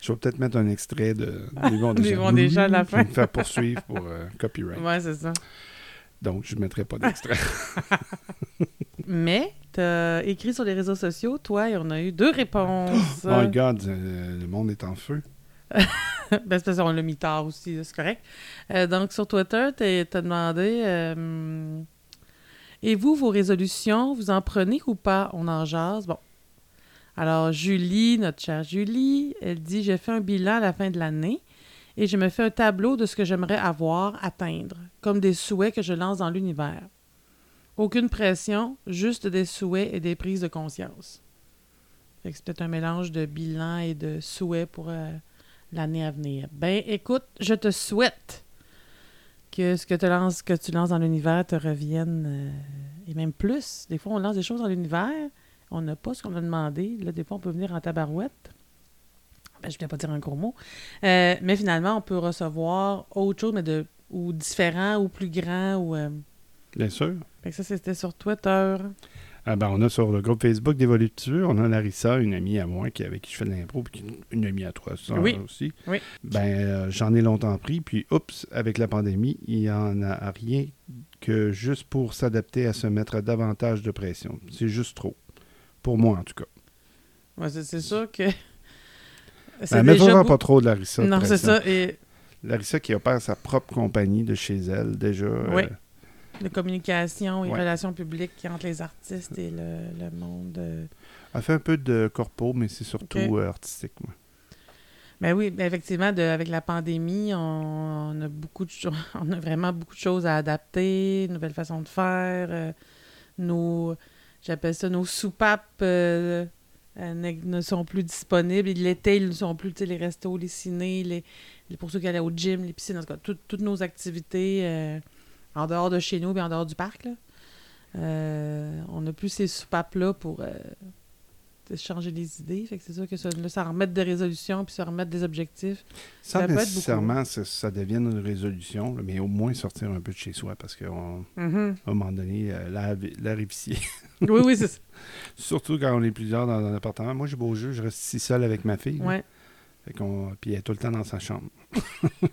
Je vais peut-être mettre un extrait de Des bons Des bons déjà à la Je vais fin. me faire poursuivre pour euh, copyright. Ouais, c'est ça. Donc, je ne mettrai pas d'extrait. Mais, tu as écrit sur les réseaux sociaux, toi, et on a eu deux réponses. oh my God, euh, le monde est en feu. ben, c'est parce qu'on l'a mis tard aussi, c'est correct. Euh, donc, sur Twitter, tu as demandé euh, Et vous, vos résolutions, vous en prenez ou pas? On en jase. Bon. Alors, Julie, notre chère Julie, elle dit J'ai fait un bilan à la fin de l'année et je me fais un tableau de ce que j'aimerais avoir, atteindre, comme des souhaits que je lance dans l'univers. Aucune pression, juste des souhaits et des prises de conscience. C'est peut-être un mélange de bilan et de souhaits pour euh, l'année à venir. Ben, écoute, je te souhaite que ce que, te lances, que tu lances dans l'univers te revienne, euh, et même plus. Des fois, on lance des choses dans l'univers, on n'a pas ce qu'on a demandé. Là, des fois, on peut venir en tabarouette. Ben, je ne voulais pas dire un gros mot. Euh, mais finalement, on peut recevoir autre chose, mais de ou différent, ou plus grand, ou... euh, Bien sûr. fait que ça, c'était sur Twitter. Ah ben, on a sur le groupe Facebook des Voluptueux, on a Larissa, une amie à moi qui, avec qui je fais de l'impro, puis une amie à toi ça, Oui. aussi. Oui. Ben, euh, j'en ai longtemps pris, puis oups, avec la pandémie, il n'y en a rien que juste pour s'adapter à se mettre davantage de pression. C'est juste trop. Pour moi, en tout cas. Ouais, c'est sûr que... Ben, mais déjà pas trop de Larissa. Non, c'est ça. Et Larissa qui opère sa propre compagnie de chez elle, déjà. Oui. euh, de communication et Ouais. relations publiques entre les artistes et le, le monde. euh. elle fait un peu de corpo, mais c'est surtout euh, artistique. moi. Ben oui, ben effectivement, de- avec la pandémie, on, on a beaucoup de on a vraiment beaucoup de choses à adapter, nouvelles façons de faire. euh, nos, j'appelle ça nos soupapes euh, ne, sont plus disponibles. L'été, ils ne sont plus, les restos, les cinés, les, les- pour ceux qui allaient au gym, les piscines, en tout cas, tout- toutes nos activités euh, en dehors de chez nous et en dehors du parc. Là. Euh, on n'a plus ces soupapes-là pour euh, changer les idées. Fait que c'est sûr que ça, là, ça remettre des résolutions puis ça remettre des objectifs. Sans Ça nécessairement ça, ça devienne une résolution, là, mais au moins sortir un peu de chez soi parce qu'à un moment donné, euh, l'air est vicié. Oui, oui, c'est ça. Surtout quand on est plusieurs dans un appartement. Moi, j'ai beau jeu, je reste si seul avec ma fille. Ouais. Fait qu'on- Puis elle est tout le temps dans sa chambre.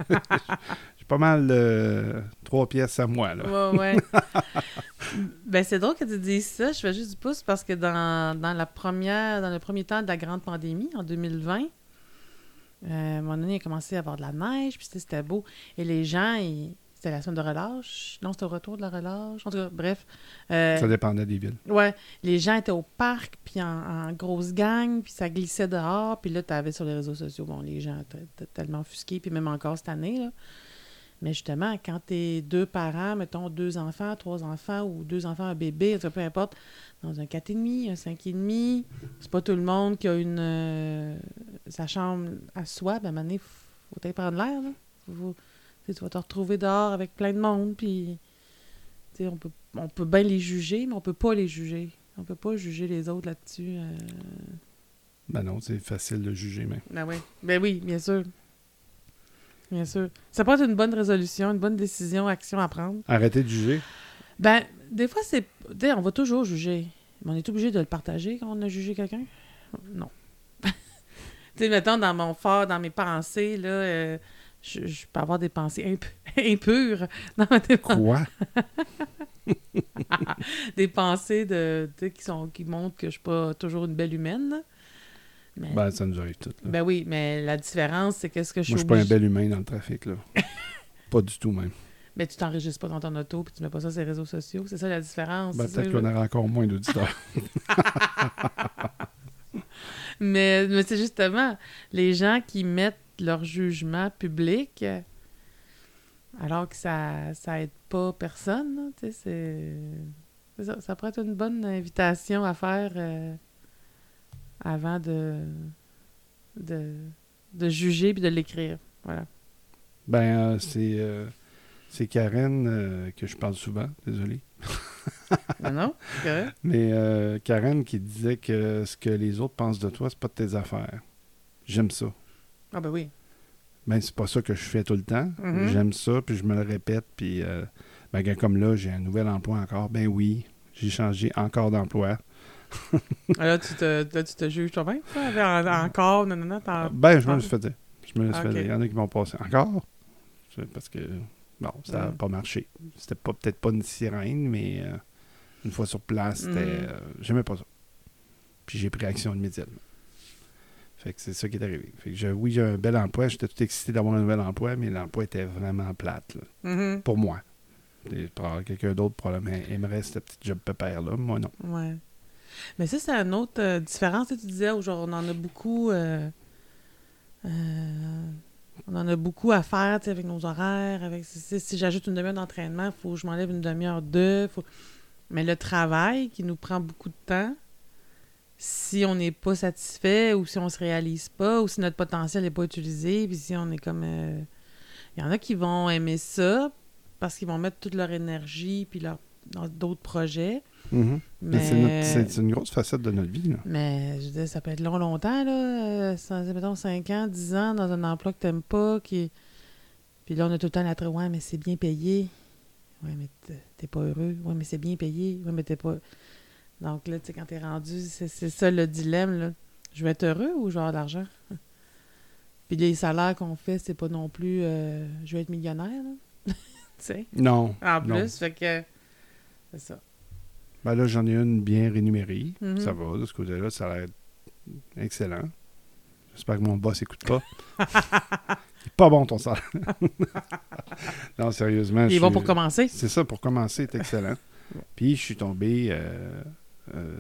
pas mal euh, trois pièces à moi. Là. Ouais, ouais. ben, c'est drôle que tu dises ça. Je fais juste du pouce parce que dans, dans la première, dans le premier temps de la grande pandémie, en 2020, euh, à un moment donné, il a commencé à avoir de la neige, puis c'était- beau. Et les gens, ils- c'était la semaine de relâche. Non, c'était au retour de la relâche. En tout cas, bref. Euh, Ça dépendait des villes. Ouais, les gens étaient au parc, puis en, en grosse gang, puis ça glissait dehors, puis là, tu avais sur les réseaux sociaux, bon, les gens étaient étaient tellement offusqués, puis même encore cette année, là. Mais justement, quand t'es deux parents, mettons deux enfants, trois enfants, ou deux enfants, un bébé, peu importe, dans un 4,5, un 5,5, c'est pas tout le monde qui a une euh, sa chambre à soi, ben, à un moment donné, faut, aller prendre l'air, tu vas te retrouver dehors avec plein de monde, puis... on peut, on peut bien les juger, mais on peut pas les juger. On peut pas juger les autres là-dessus. euh. Ben non, c'est facile de juger, mais. Ben oui. Ben oui, bien sûr. Bien sûr. Ça peut être une bonne résolution, une bonne décision, action à prendre. Arrêtez de juger. Ben, des fois, c'est. on va toujours juger. Mais on est obligé de le partager quand on a jugé quelqu'un? Non. tu sais, mettons, dans mon fort, dans mes pensées, là, euh, je, je peux avoir des pensées imp- impures. Des, Quoi? des pensées de, qui, sont, qui montrent que je suis pas toujours une belle humaine. Mais, ben, Ben, ça nous arrive tout. là. oui, mais la différence, c'est qu'est-ce que je suis Moi, je suis pas un bel humain dans le trafic, là. pas du tout, même. Mais tu t'enregistres pas dans ton auto puis tu mets pas ça sur les réseaux sociaux. C'est ça la différence. Ben, peut-être qu'on je- aura encore moins d'auditeurs. Mais, mais c'est justement les gens qui mettent leur jugement public alors que ça ça aide pas personne. là, tu sais, c'est c'est ça. Ça pourrait être une bonne invitation à faire euh, avant de, de de juger puis de l'écrire. Voilà. Ben, euh, c'est euh, c'est Karen euh, que je parle souvent, désolé. non, non? correct? Mais euh, Karen qui disait que ce que les autres pensent de toi, c'est pas de tes affaires. J'aime ça. Ah ben oui. Ben, c'est pas ça que je fais tout le temps. Mhm. J'aime ça, puis je me le répète. Puis, ben, comme là, j'ai un nouvel emploi encore. Ben oui, j'ai changé encore d'emploi. Ah, là, tu te, là, tu te juges toi-même, encore, non, non, non, Ben, je me suis fait dire. Je me le suis Ok. fait dire. Il y en a qui m'ont passé. Encore? Parce que, bon, ça n'a pas marché. C'était pas peut-être pas une sirène, mais euh, une fois sur place, c'était. Mhm. euh, J'aimais pas ça. Puis j'ai pris action immédiatement. Fait que c'est ça qui est arrivé. Fait que je- oui, j'ai un bel emploi. J'étais tout excité d'avoir un nouvel emploi, mais l'emploi était vraiment plate, là, Mhm. pour moi. Quelqu'un d'autre, probablement, aimerait ce petit job pépère-là. Moi, non. Ouais. Mais ça, c'est une autre euh, différence. Tu sais, tu disais, aujourd'hui, on en a beaucoup. euh, euh, on en a beaucoup à faire avec nos horaires. Avec, si, j'ajoute une demi-heure d'entraînement, il faut que je m'enlève une demi-heure de. faut- Mais le travail qui nous prend beaucoup de temps, si on n'est pas satisfait ou si on se réalise pas ou si notre potentiel n'est pas utilisé, puis si on est comme. euh, Il y en a qui vont aimer ça parce qu'ils vont mettre toute leur énergie puis leur, dans d'autres projets. Mhm. Mais, c'est une grosse facette de notre vie. Là. mais je veux dire, ça peut être long, longtemps, là. euh, ça- mettons 5 ans, 10 ans dans un emploi que t'aimes pas. Qui... Puis là, on a tout le temps la Ouais, mais c'est bien payé. Ouais, mais t'es- pas heureux. Ouais, mais c'est bien payé. Ouais, mais t'es pas. Donc là, tu sais, quand t'es rendu, c'est c'est ça le dilemme, là. Je vais être heureux ou je vais avoir de l'argent? Puis les salaires qu'on fait, c'est pas non plus. euh, je vais être millionnaire, là. tu sais? Non. En non. plus, fait que. C'est ça. Ben là, j'en ai une bien rémunérée. Mhm. Ça va, de ce côté-là, ça a l'air excellent. J'espère que mon boss écoute pas. C'est pas bon ton salaire. non, sérieusement. Il je est bon suis- pour commencer. C'est ça, pour commencer, c'est excellent. Puis je suis tombé euh, euh,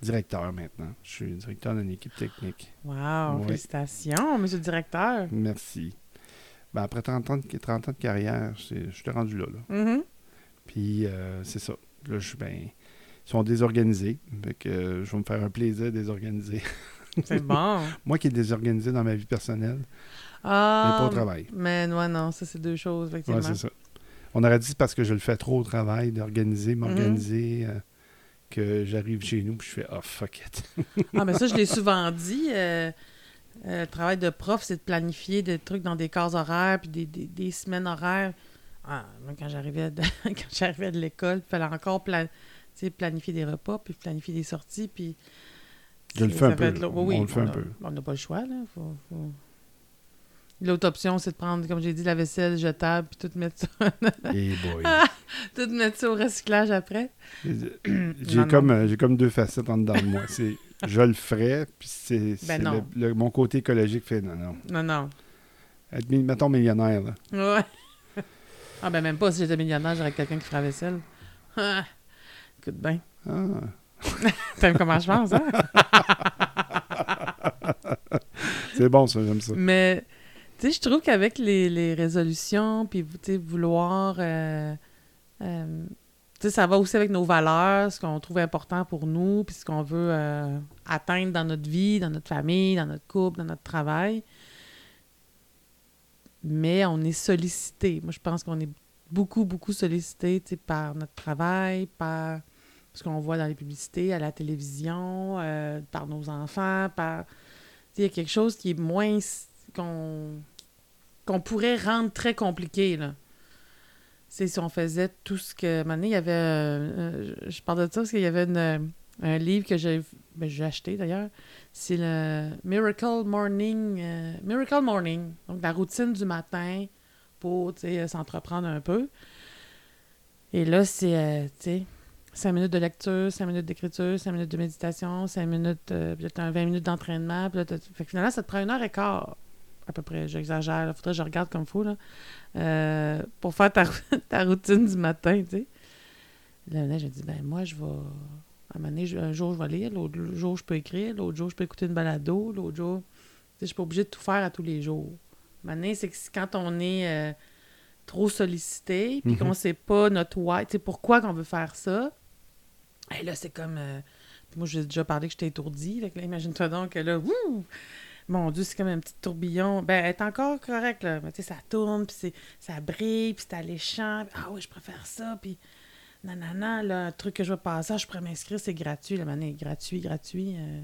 directeur maintenant. Je suis directeur d'une équipe technique. Wow, Ouais. félicitations, monsieur le directeur. Merci. Ben, après 30 ans de, 30 ans de carrière, je suis rendu là. là. Mhm. Puis euh, c'est ça. Là, je ben, ils sont désorganisés. Que euh, je vais me faire un plaisir de désorganiser. C'est bon. Moi qui est désorganisé dans ma vie personnelle, mais Ah, pas au travail. Mais ouais, non, ça, c'est deux choses, effectivement. Ouais, c'est ça. On aurait dit c'est parce que je le fais trop au travail, d'organiser, m'organiser, euh, que j'arrive chez nous puis je fais « Oh, fuck it ah, mais ça, je l'ai souvent dit. euh, euh, le travail de prof, c'est de planifier des trucs dans des cases horaires, puis des, des- des semaines horaires. Ah, quand j'arrivais de, quand j'arrivais de l'école, il fallait encore planifier des repas, puis planifier des sorties, puis... Je le fais un peu, là. oui, On le fait un a- peu. On n'a pas le choix, là. Faut- faut- L'autre option, c'est de prendre, comme j'ai dit, la vaisselle jetable, puis tout mettre ça, ». Boy. tout mettre ça au recyclage après. J'ai comme, euh, j'ai comme deux facettes en dedans de moi. C'est je le ferais, puis c'est c'est Ben non. le- le- mon côté écologique fait non, non. Non, non. Mettons, millionnaire, là. Ouais. Ah, ben même pas si j'étais millionnaire, j'aurais quelqu'un qui ferait la vaisselle. Ah, Écoute bien. Ah, T'aimes comment je pense, hein? c'est bon, ça, j'aime ça. Mais, tu sais, je trouve qu'avec les, les résolutions, puis, tu sais, vouloir... euh, euh, tu sais, ça va aussi avec nos valeurs, ce qu'on trouve important pour nous, puis ce qu'on veut euh, atteindre dans notre vie, dans notre famille, dans notre couple, dans notre travail. Mais on est sollicité. Moi, je pense qu'on est beaucoup, beaucoup sollicité par notre travail, par ce qu'on voit dans les publicités, à la télévision, euh, par nos enfants, par... Il y a quelque chose qui est moins... qu'on qu'on pourrait rendre très compliqué, là. C'est si on faisait tout ce que... Donné, il y avait... euh, euh, je parle de ça parce qu'il y avait une, un livre que j'ai ben, acheté, d'ailleurs. C'est le Miracle Morning... euh, Miracle Morning. Donc, la routine du matin pour, euh, s'entreprendre un peu. Et là, c'est, euh, tu sais... 5 minutes de lecture, 5 minutes d'écriture, 5 minutes de méditation, 5 minutes, euh, puis là, un 20 minutes d'entraînement. Fait que finalement, ça te prend une heure et quart, à peu près. J'exagère. Il faudrait que je regarde comme fou, là. euh, pour faire ta, ta routine du matin, tu sais. Là, là, j'ai dit, ben moi, je vais... À un moment donné, un jour, je vais lire, l'autre jour, je peux écrire, l'autre jour, je peux écouter une balado, l'autre jour... Je suis pas obligée de tout faire à tous les jours. À un moment donné, c'est que quand on est euh, trop sollicité, puis Mhm. qu'on sait pas notre why, tu sais, pourquoi qu'on veut faire ça, et là, c'est comme... euh, moi, j'ai déjà parlé que j'étais étourdie. Fait que là, imagine-toi donc que là, wouh! Mon Dieu, c'est comme un petit tourbillon. Ben, elle est encore correcte, là. Mais tu sais, ça tourne, puis ça brille, puis c'est alléchant. Ah oui, je préfère ça, puis nanana, là, un truc que je vais passer, je pourrais m'inscrire, c'est gratuit. La manière gratuit, gratuit. euh,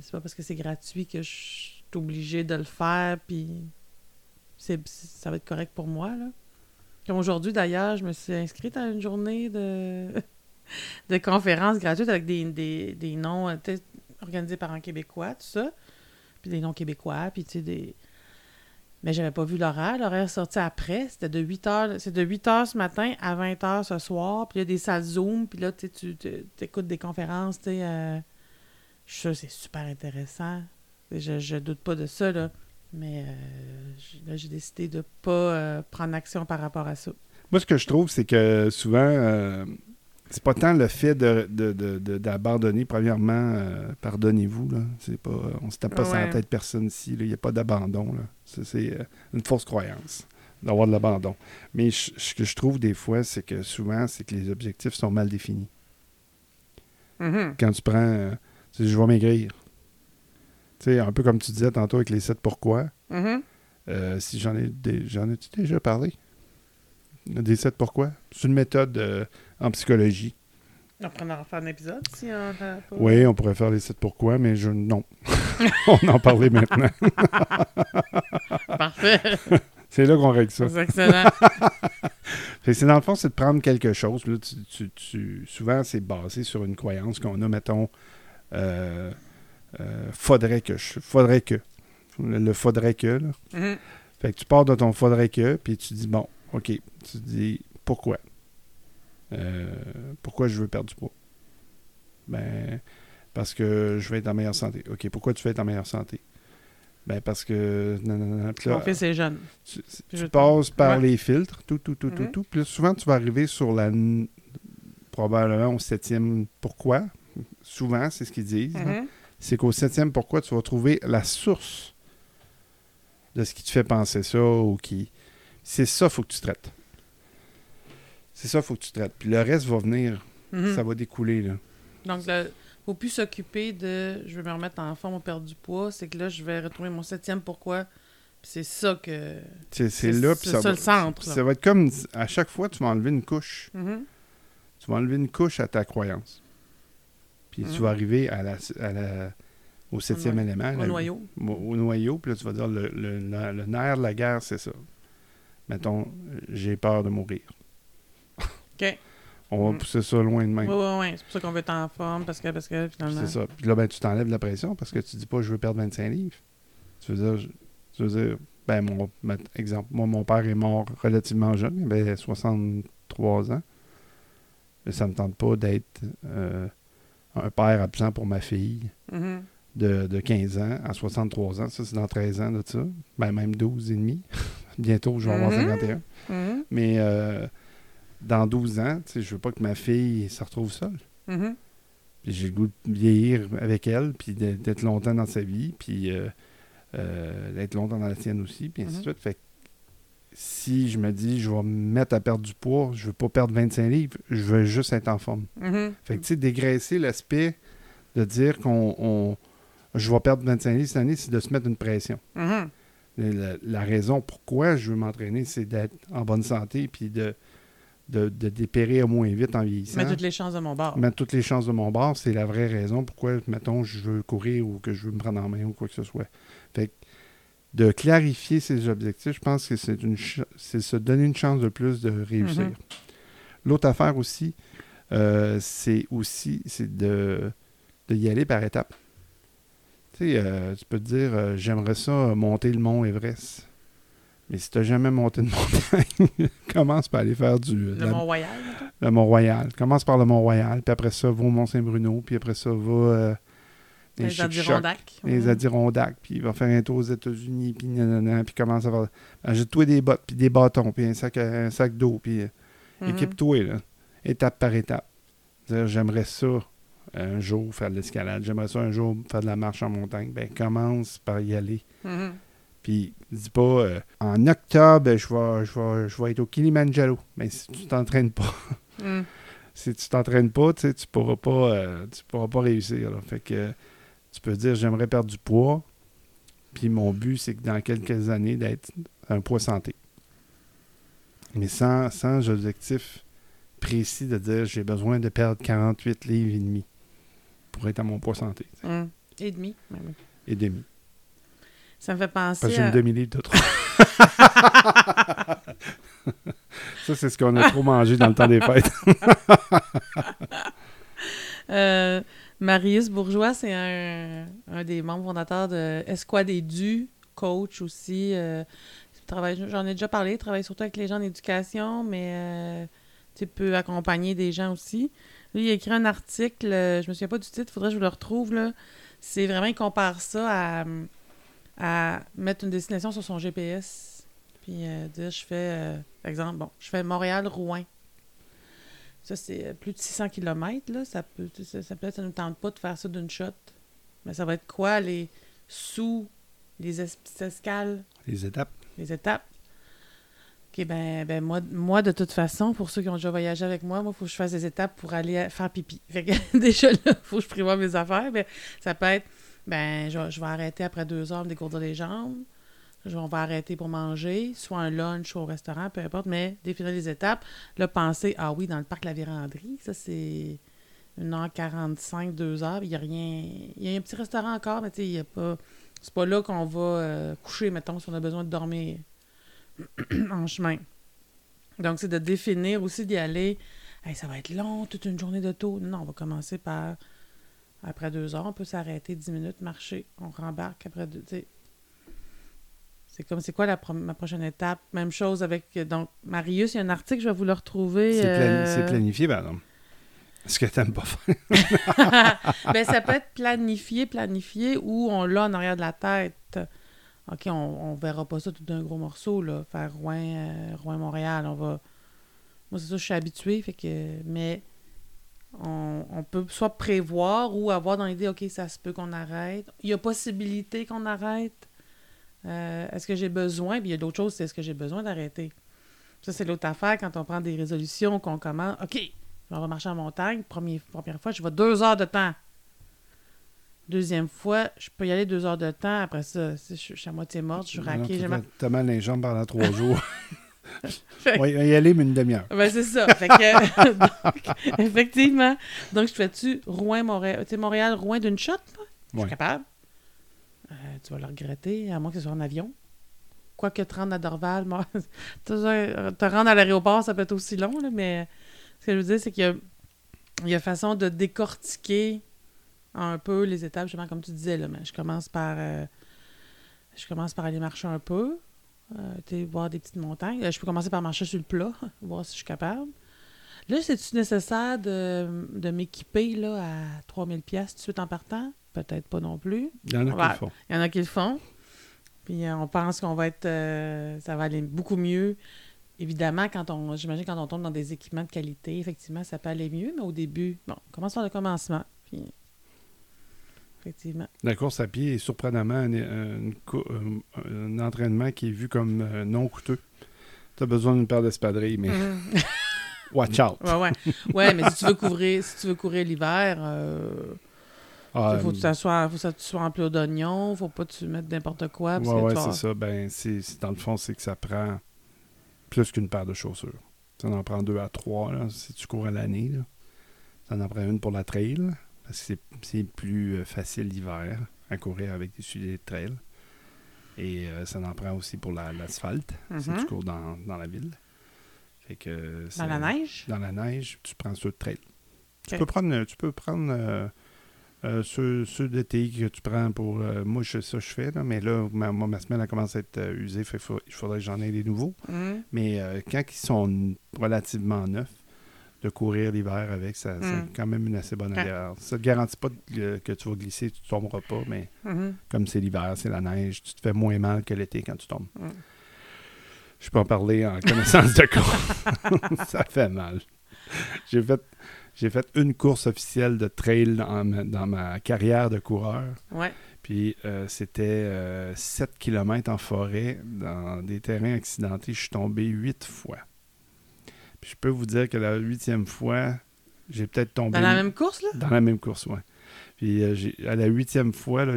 c'est pas parce que c'est gratuit que je suis obligée de le faire, puis c'est, ça va être correct pour moi, là. Comme aujourd'hui, d'ailleurs, je me suis inscrite à une journée de... de conférences gratuites avec des, des, des noms euh, organisés par un Québécois, tout ça. Puis des noms québécois, puis tu sais, des... Mais j'avais pas vu l'horaire. L'horaire sorti après. C'était de 8 heures. C'est de 8 heures ce matin à 20 heures ce soir. Puis il y a des salles Zoom. Puis là, tu t'écoutes des conférences, tu euh, Je c'est super intéressant. Je, je doute pas de ça, là. Mais euh, là, j'ai décidé de pas euh, prendre action par rapport à ça. Moi, ce que je trouve, c'est que souvent, euh, c'est pas tant le fait de, de- de- de- d'abandonner. Premièrement, euh, pardonnez-vous. Là. C'est pas, on se tape pas sur la Ouais. tête personne ici. Il n'y a pas d'abandon. Là. C'est euh, une fausse croyance d'avoir de l'abandon. Mais je- ce que je trouve des fois, c'est que souvent, c'est que les objectifs sont mal définis. Quand tu prends, euh, tu sais, je vais maigrir. Tu sais, un peu comme tu disais tantôt avec les 7 pourquoi. Mhm. Euh, si j'en ai, j'en ai déjà parlé? Des 7 pourquoi? C'est une méthode en psychologie. On pourrait en faire un épisode si on Oui, on pourrait faire les 7 pourquoi, mais je non. on en parlait maintenant. Parfait. C'est là qu'on règle ça. C'est excellent. C'est dans le fond, c'est de prendre quelque chose. Là, tu- tu- tu- souvent, c'est basé sur une croyance qu'on a, mettons, euh, euh, faudrait que je. Faudrait que. Le, le faudrait que. Là. Mhm. Fait que tu pars de ton faudrait que, puis tu dis, bon, OK. Tu dis, pourquoi? Euh, pourquoi je veux perdre du poids? Ben, parce que je veux être en meilleure santé. OK, pourquoi tu veux être en meilleure santé? Ben, parce que... non, non, non. Puis là, Mon fils est jeune. tu, tu je- passes par Ouais. les filtres, tout, tout, tout, tout, Mhm. tout. Puis souvent, tu vas arriver sur la... probablement au septième pourquoi. Souvent, c'est ce qu'ils disent. là Mhm. c'est qu'au septième pourquoi, tu vas trouver la source de ce qui te fait penser ça ou qui. C'est ça, faut que tu traites. C'est ça, faut que tu traites. Puis le reste va venir, Mhm. ça va découler. Là. Donc, il faut plus s'occuper de je vais me remettre en forme ou perdre du poids. C'est que là, je vais retrouver mon septième pourquoi. Puis c'est ça que. C'est, là, puis ça, le centre, là. Ça va être comme à chaque fois, tu vas enlever une couche. Mhm. Tu vas enlever une couche à ta croyance. Puis tu Mhm. vas arriver à la, à la- au septième noyau. élément. Au la- noyau. au, au noyau, puis là, tu vas dire le, le, le- le nerf de la guerre, c'est ça. Mettons, j'ai peur de mourir. OK. On va Mm. pousser ça loin de même. Oui, oui, oui. C'est pour ça qu'on veut être en forme parce que, parce que finalement. C'est ça. Puis là, ben, tu t'enlèves la pression parce que tu dis pas je veux perdre 25 livres. Tu veux dire, tu veux dire ben, mon ma- exemple, moi, mon père est mort relativement jeune, il avait 63 ans. Mais ça me tente pas d'être euh, un père absent pour ma fille Mhm. de, de 15 ans à 63 ans. Ça, c'est dans 13 ans de ça. Ben, même 12 et demi. Bientôt, je vais avoir Mhm. 51. Mhm. Mais euh, dans 12 ans, je veux pas que ma fille se retrouve seule. Puis j'ai le goût de vieillir avec elle, puis d'être longtemps dans sa vie, puis euh, euh, d'être longtemps dans la sienne aussi, puis ainsi de Mhm. suite. Fait que si je me dis, je vais me mettre à perdre du poids, je veux pas perdre 25 livres, je veux juste être en forme. Mhm. Fait que, tu sais, dégraisser l'aspect de dire qu'on on- je vais perdre 25 livres cette année, c'est de se mettre une pression. La, la raison pourquoi je veux m'entraîner, c'est d'être en bonne santé, puis de, de, de dépérir moins vite en vieillissant. Mettre toutes les chances de mon bord. Mettre toutes les chances de mon bord, c'est la vraie raison pourquoi, mettons, je veux courir ou que je veux me prendre en main ou quoi que ce soit. Fait que de clarifier ses objectifs, je pense que c'est une c'est se donner une chance de plus de réussir. Mhm. L'autre affaire aussi, euh, c'est aussi c'est de, de y aller par étapes. Tu sais, euh, tu peux te dire, euh, j'aimerais ça monter le mont Everest. Mais si tu n'as jamais monté de montagne, commence par aller faire du, Le la- Mont-Royal. le Mont-Royal. Commence par le Mont-Royal, puis après ça, va au Mont-Saint-Bruno, puis après ça, va euh, Les Chic-Choc, Adirondacks. les. Adirondacks, puis il va faire un tour aux États-Unis, puis nanana, puis commence à faire... Achète-toi des bottes, puis des bâtons, puis un sac, un sac d'eau, puis euh, Mhm. équipe-toi, là, étape par étape. Dire, j'aimerais ça un jour faire de l'escalade, j'aimerais ça un jour faire de la marche en montagne. Ben, commence par y aller. Mhm. Puis dis pas, euh, en octobre, je vais, je, vais, je vais être au Kilimanjaro. Mais si tu t'entraînes pas, Mhm. si tu t'entraînes pas, tu sais, tu pourras pas, euh, tu pourras pas réussir. là. Fait que tu peux dire j'aimerais perdre du poids. Puis mon but, c'est que dans quelques années, d'être un poids santé. Mais sans, sans objectif précis de dire j'ai besoin de perdre 48 livres et demi pour être à mon poids santé. Mhm. Et demi. même. Et demi. Ça me fait penser Parce à... une demi-livre de trop. Ça, c'est ce qu'on a trop mangé dans le temps des fêtes. Euh, Marius Bourgeois, c'est un, un des membres fondateurs de Esquad Édu, coach aussi. euh, J'en ai déjà parlé, il travaille surtout avec les gens en éducation, mais euh, tu peux accompagner des gens aussi. Lui, il a écrit un article, je me souviens pas du titre, il faudrait que je le retrouve. là. C'est vraiment, il compare ça à, à mettre une destination sur son GPS. Puis euh, dire, je fais, euh, par exemple, bon, je fais Montréal-Rouen. Ça, c'est euh, plus de 600 km, là. Ça peut, ça, ça peut être, ça ne nous tente pas de faire ça d'une shot. Mais ça va être quoi, les sous, les es- escales, Les étapes. les étapes? OK, ben, ben moi, moi, de toute façon, pour ceux qui ont déjà voyagé avec moi, moi, il faut que je fasse des étapes pour aller faire pipi. Fait que déjà, là, il faut que je prévoie mes affaires. Mais ça peut être, ben, je, je vais arrêter après deux heures, me dégourdir les jambes. Je- On va arrêter pour manger, soit un lunch ou au restaurant, peu importe, mais définir les étapes. Là, penser, ah oui, dans le parc La Vérandrie, ça, c'est 1h45, 2h, il n'y a rien. Il y a un petit restaurant encore, mais tu sais, il y a pas. C'est pas là qu'on va euh, coucher, mettons, si on a besoin de dormir en chemin. Donc, c'est de définir aussi d'y aller. Hey, ça va être long, toute une journée de taux. Non, on va commencer par. Après deux heures, on peut s'arrêter dix minutes, marcher. On rembarque après deux. C'est comme, c'est quoi la pro- ma prochaine étape? Même chose avec. Donc, Marius, il y a un article, je vais vous le retrouver. C'est plani- euh, c'est planifié, madame. Est-ce que t'aimes pas faire? ben, ça peut être planifié, planifié, ou on l'a en arrière de la tête. OK, on, on verra pas ça tout d'un gros morceau, là. Faire Rouen, euh, Rouen-Montréal, on va... Moi, c'est ça, je suis habituée, fait que... Mais on, on peut soit prévoir ou avoir dans l'idée, OK, ça se peut qu'on arrête. Il y a possibilité qu'on arrête. Euh, est-ce que j'ai besoin? Puis il y a d'autres choses, c'est est-ce que j'ai besoin d'arrêter? Ça, c'est l'autre affaire quand on prend des résolutions, qu'on commence. OK, on va marcher en montagne. Premier- première fois, je vais deux heures de temps. Deuxième fois, je peux y aller deux heures de temps. Après ça, si je, je suis à moitié morte, je suis raquée. j'ai mal. T'as mal les jambes pendant trois jours. On va y aller, mais une demi-heure. Ben, c'est ça. Fait que, donc, effectivement. Donc, je fais-tu Rouen-Montréal? Tu sais, Montréal-Rouen d'une shot? moi? Je suis Ouais. capable. Euh, tu vas le regretter, à moins que ce soit en avion. Quoique te rendre à Dorval, moi, te rendre à l'aéroport, ça peut être aussi long, là, mais ce que je veux dire, c'est qu'il y a, il y a façon de décortiquer un peu les étapes, justement, comme tu disais, là, mais je commence par euh, je commence par aller marcher un peu, euh, voir des petites montagnes. Euh, Je peux commencer par marcher sur le plat, voir si je suis capable. Là, c'est-tu nécessaire de, de m'équiper là, à 3000 pièces tout de suite en partant? Peut-être pas non plus. Il y en a qui le font. Il y en a qui le font. Puis euh, on pense qu'on va être. euh, ça va aller beaucoup mieux. Évidemment, quand on. J'imagine quand on tombe dans des équipements de qualité, effectivement, ça peut aller mieux, mais au début, bon, on commence par le commencement. Puis. Effectivement. La course à pied est surprenamment un, un- cou- un- un entraînement qui est vu comme euh, non coûteux. Tu as besoin d'une paire d'espadrilles, mais Mhm. watch out. Ouais, ouais. Ouais, mais si tu veux couvrir, si tu veux courir l'hiver, euh, Ah, faut que ça soit, faut que ça soit en plat d'oignon, faut pas que tu mettes n'importe quoi. ouais, tu c'est ça. Ben, c'est, dans le fond, c'est que ça prend plus qu'une paire de chaussures. Ça en prend deux à trois, là, si tu cours à l'année. Ça en prend une pour la trail, parce que c'est, plus euh, facile l'hiver à courir avec des souliers de trail. Et euh, ça en prend aussi pour la- l'asphalte, si Mhm. tu cours dans, dans la ville. Fait que, Dans la neige? Dans la neige, tu prends ceux de trail. Tu peux prendre, tu peux prendre euh, euh, ceux, ceux d'été que tu prends pour. moi, je, ça, je fais, là, mais là, ma, moi, ma semaine a commencé à être usée. Fait, que faut- il faudrait que j'en ai des nouveaux. Mhm. Mais quand ils sont relativement neufs, de courir l'hiver avec, ça, c'est Mm. quand même une assez bonne adhérence. Ça ne te garantit pas que tu vas glisser, tu ne tomberas pas, mais Mhm. comme c'est l'hiver, c'est la neige, tu te fais moins mal que l'été quand tu tombes. Mm. Je peux en parler en connaissance de cause. ça fait mal. J'ai fait, j'ai fait une course officielle de trail dans ma, dans ma carrière de coureur. Ouais. Puis euh, c'était 7 km en forêt, dans des terrains accidentés. Je suis tombé 8 fois. Puis je peux vous dire que la huitième fois, j'ai peut-être tombé... Dans la même course, là? Dans la même course, oui. Puis euh, à la huitième fois, là,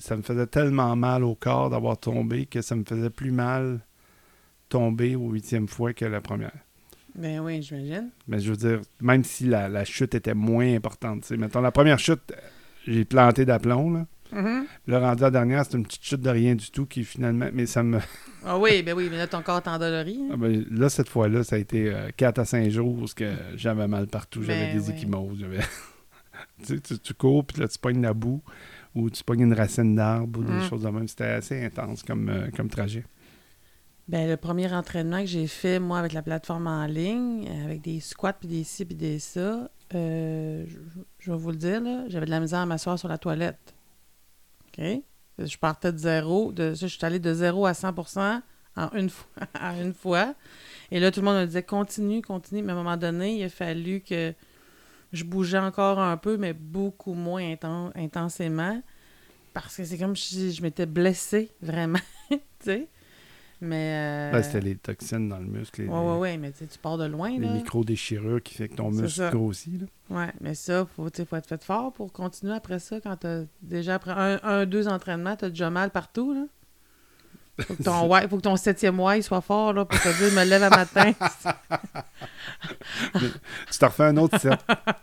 ça me faisait tellement mal au corps d'avoir tombé que ça me faisait plus mal tomber aux huitième fois que la première. Ben oui, j'imagine. Mais je veux dire, même si la, la chute était moins importante. tu sais. Mettons, la première chute, j'ai planté d'aplomb, là. Mhm. Le rendu à la dernière, c'est une petite chute de rien du tout qui finalement. Mais ça me. Ah oui, ben oui, mais là, ton corps t'endolorie. Ah ben, là, cette fois-là, ça a été 4 à 5 jours où ce que j'avais mal partout. J'avais Ben des oui. échymoses. tu, sais, tu, tu cours, puis là, tu pognes la boue ou tu pognes une racine d'arbre ou des Mm. choses de même. C'était assez intense comme, euh, comme trajet. Ben, le premier entraînement que j'ai fait, moi, avec la plateforme en ligne, avec des squats, puis des ci, puis des ça, euh, je, je vais vous le dire, là, j'avais de la misère à m'asseoir sur la toilette. OK? Je partais de zéro. Je suis allée de zéro à 100% en une fois, une fois. Et là, tout le monde me disait continue, continue. Mais à un moment donné, il a fallu que je bougeais encore un peu, mais beaucoup moins inten- intensément. Parce que c'est comme si je m'étais blessée, vraiment. Mais. euh, Ben, c'était les toxines dans le muscle, les, Ouais, ouais, ouais, mais tu tu pars de loin, les micro-déchirures qui fait que ton muscle ça. grossit. là. Ouais, mais ça, faut, tu sais, faut être fait fort pour continuer après ça. Quand t'as déjà après un, un, deux entraînements, t'as déjà mal partout, là. Faut que ton, ouais, faut que ton septième why soit fort, là, pour te dire, me lève à matin. Tu t'en refais un autre set.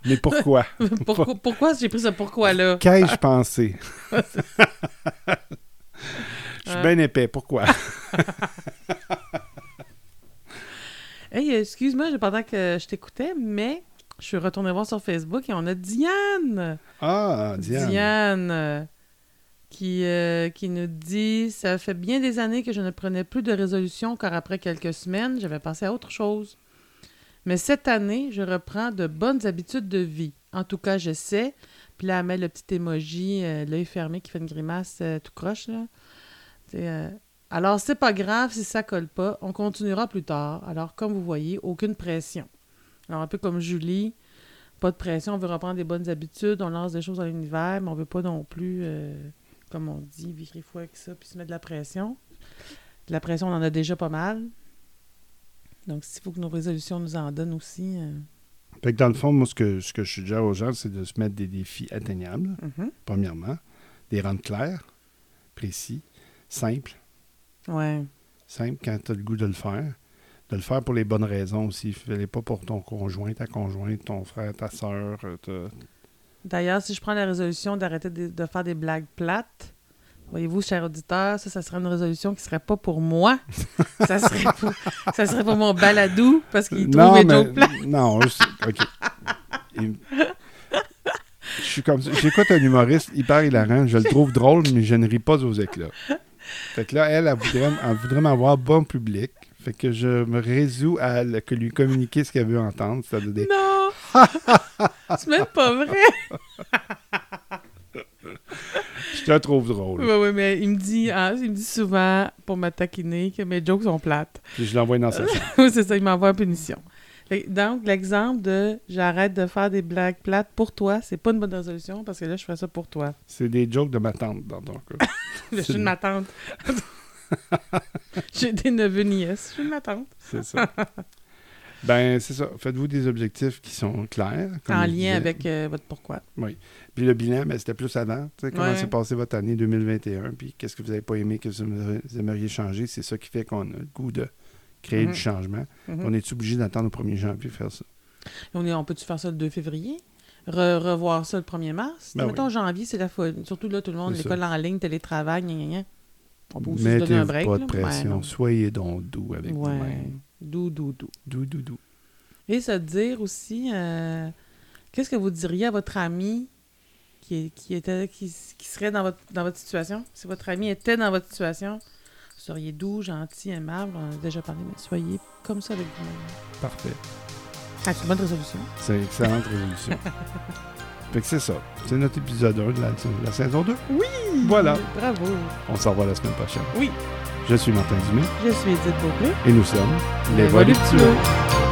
Mais pourquoi? pourquoi, pourquoi j'ai pris ce pourquoi-là? Qu'ai-je pensé? Suis bien épais. Pourquoi? Hey, excuse-moi, pendant que je t'écoutais, mais je suis retournée voir sur Facebook et on a Diane! Ah, Diane. Diane, euh, qui, euh, qui nous dit Ça fait bien des années que je ne prenais plus de résolution car après quelques semaines, j'avais passé à autre chose. Mais cette année, je reprends de bonnes habitudes de vie. En tout cas, j'essaie. Puis là, elle met le petit emoji, euh, l'œil fermé qui fait une grimace euh, tout croche. Là. Euh, Alors, c'est pas grave si ça colle pas. On continuera plus tard. Alors, comme vous voyez, aucune pression. Alors, un peu comme Julie, pas de pression, on veut reprendre des bonnes habitudes, on lance des choses dans l'univers, mais on veut pas non plus, euh, comme on dit, virer fou avec ça, puis se mettre de la pression. De la pression, on en a déjà pas mal. Donc, s'il faut que nos résolutions nous en donnent aussi. euh, Fait que dans le fond, moi, ce que, ce que je suggère aux gens, c'est de se mettre des défis atteignables, mhm. premièrement. Des rendre clairs, précis, simples. Ouais. Simple quand tu as le goût de le faire. De le faire pour les bonnes raisons aussi. Fais-les pas pour ton conjoint, ta conjointe, ton frère, ta soeur. D'ailleurs, si je prends la résolution d'arrêter de, de faire des blagues plates, voyez-vous, cher auditeur, ça, ça serait une résolution qui serait pas pour moi. ça, serait pour, ça serait pour mon baladou, parce qu'il trouve mes jokes plates. non, je- OK. Il- Je suis comme. J'écoute un humoriste hyper hilarant. Je le trouve drôle, mais je ne ris pas aux éclats. Fait que là, elle, elle voudrait, elle voudrait m'avoir bon public. Fait que je me résous à le- que lui communiquer ce qu'elle veut entendre. Des Non! C'est même pas vrai! Je te trouve drôle. Oui, oui, mais il me dit, hein, il me dit souvent, pour me taquiner, que mes jokes sont plates. Puis je l'envoie dans sa chambre. oui, c'est ça, il m'envoie en punition. Donc, l'exemple de j'arrête de faire des blagues plates pour toi, c'est pas une bonne résolution parce que là, je fais ça pour toi. C'est des jokes de ma tante dans ton cas. Je suis de ma tante. J'ai des neveux nièces. Je suis de ma tante. C'est ça. ben, c'est ça. Faites-vous des objectifs qui sont clairs. en lien avec euh, votre pourquoi. Puis le bilan, ben, c'était plus avant. Comment Ouais. s'est passé votre année 2021, puis qu'est-ce que vous n'avez pas aimé, que vous aimeriez changer. C'est ça qui fait qu'on a le goût de créer Mhm. du changement. Mhm. On est obligé d'attendre au 1er janvier pour faire ça. On, est- on peut-tu faire ça le 2 février? Re- revoir ça le 1er mars? Ben Mettons oui. janvier, c'est la folie. Surtout là, tout le monde, l'école en ligne, télétravail, gna, gna, gna. On peut aussi se donner un break. pas de pression. Ouais. Soyez donc doux avec Ouais. vous-même. Doux, doux, doux. Doux, doux, doux. Et se dire aussi, euh, qu'est-ce que vous diriez à votre ami qui, est- qui, était, qui, qui serait dans votre, dans votre situation? Si votre ami était dans votre situation, seriez doux, gentil, aimable. On en a déjà parlé, mais soyez comme ça avec vous-même. Parfait. Ah, c'est une bonne résolution. C'est une excellente résolution. fait que c'est ça. C'est notre épisode 1 de la, de la saison 2. Oui! Voilà. Bravo! On se revoit la semaine prochaine. Oui. Je suis Martin Dumais Je suis Edith Beaupré. et nous sommes Les les Voluptueux. Voluptueux.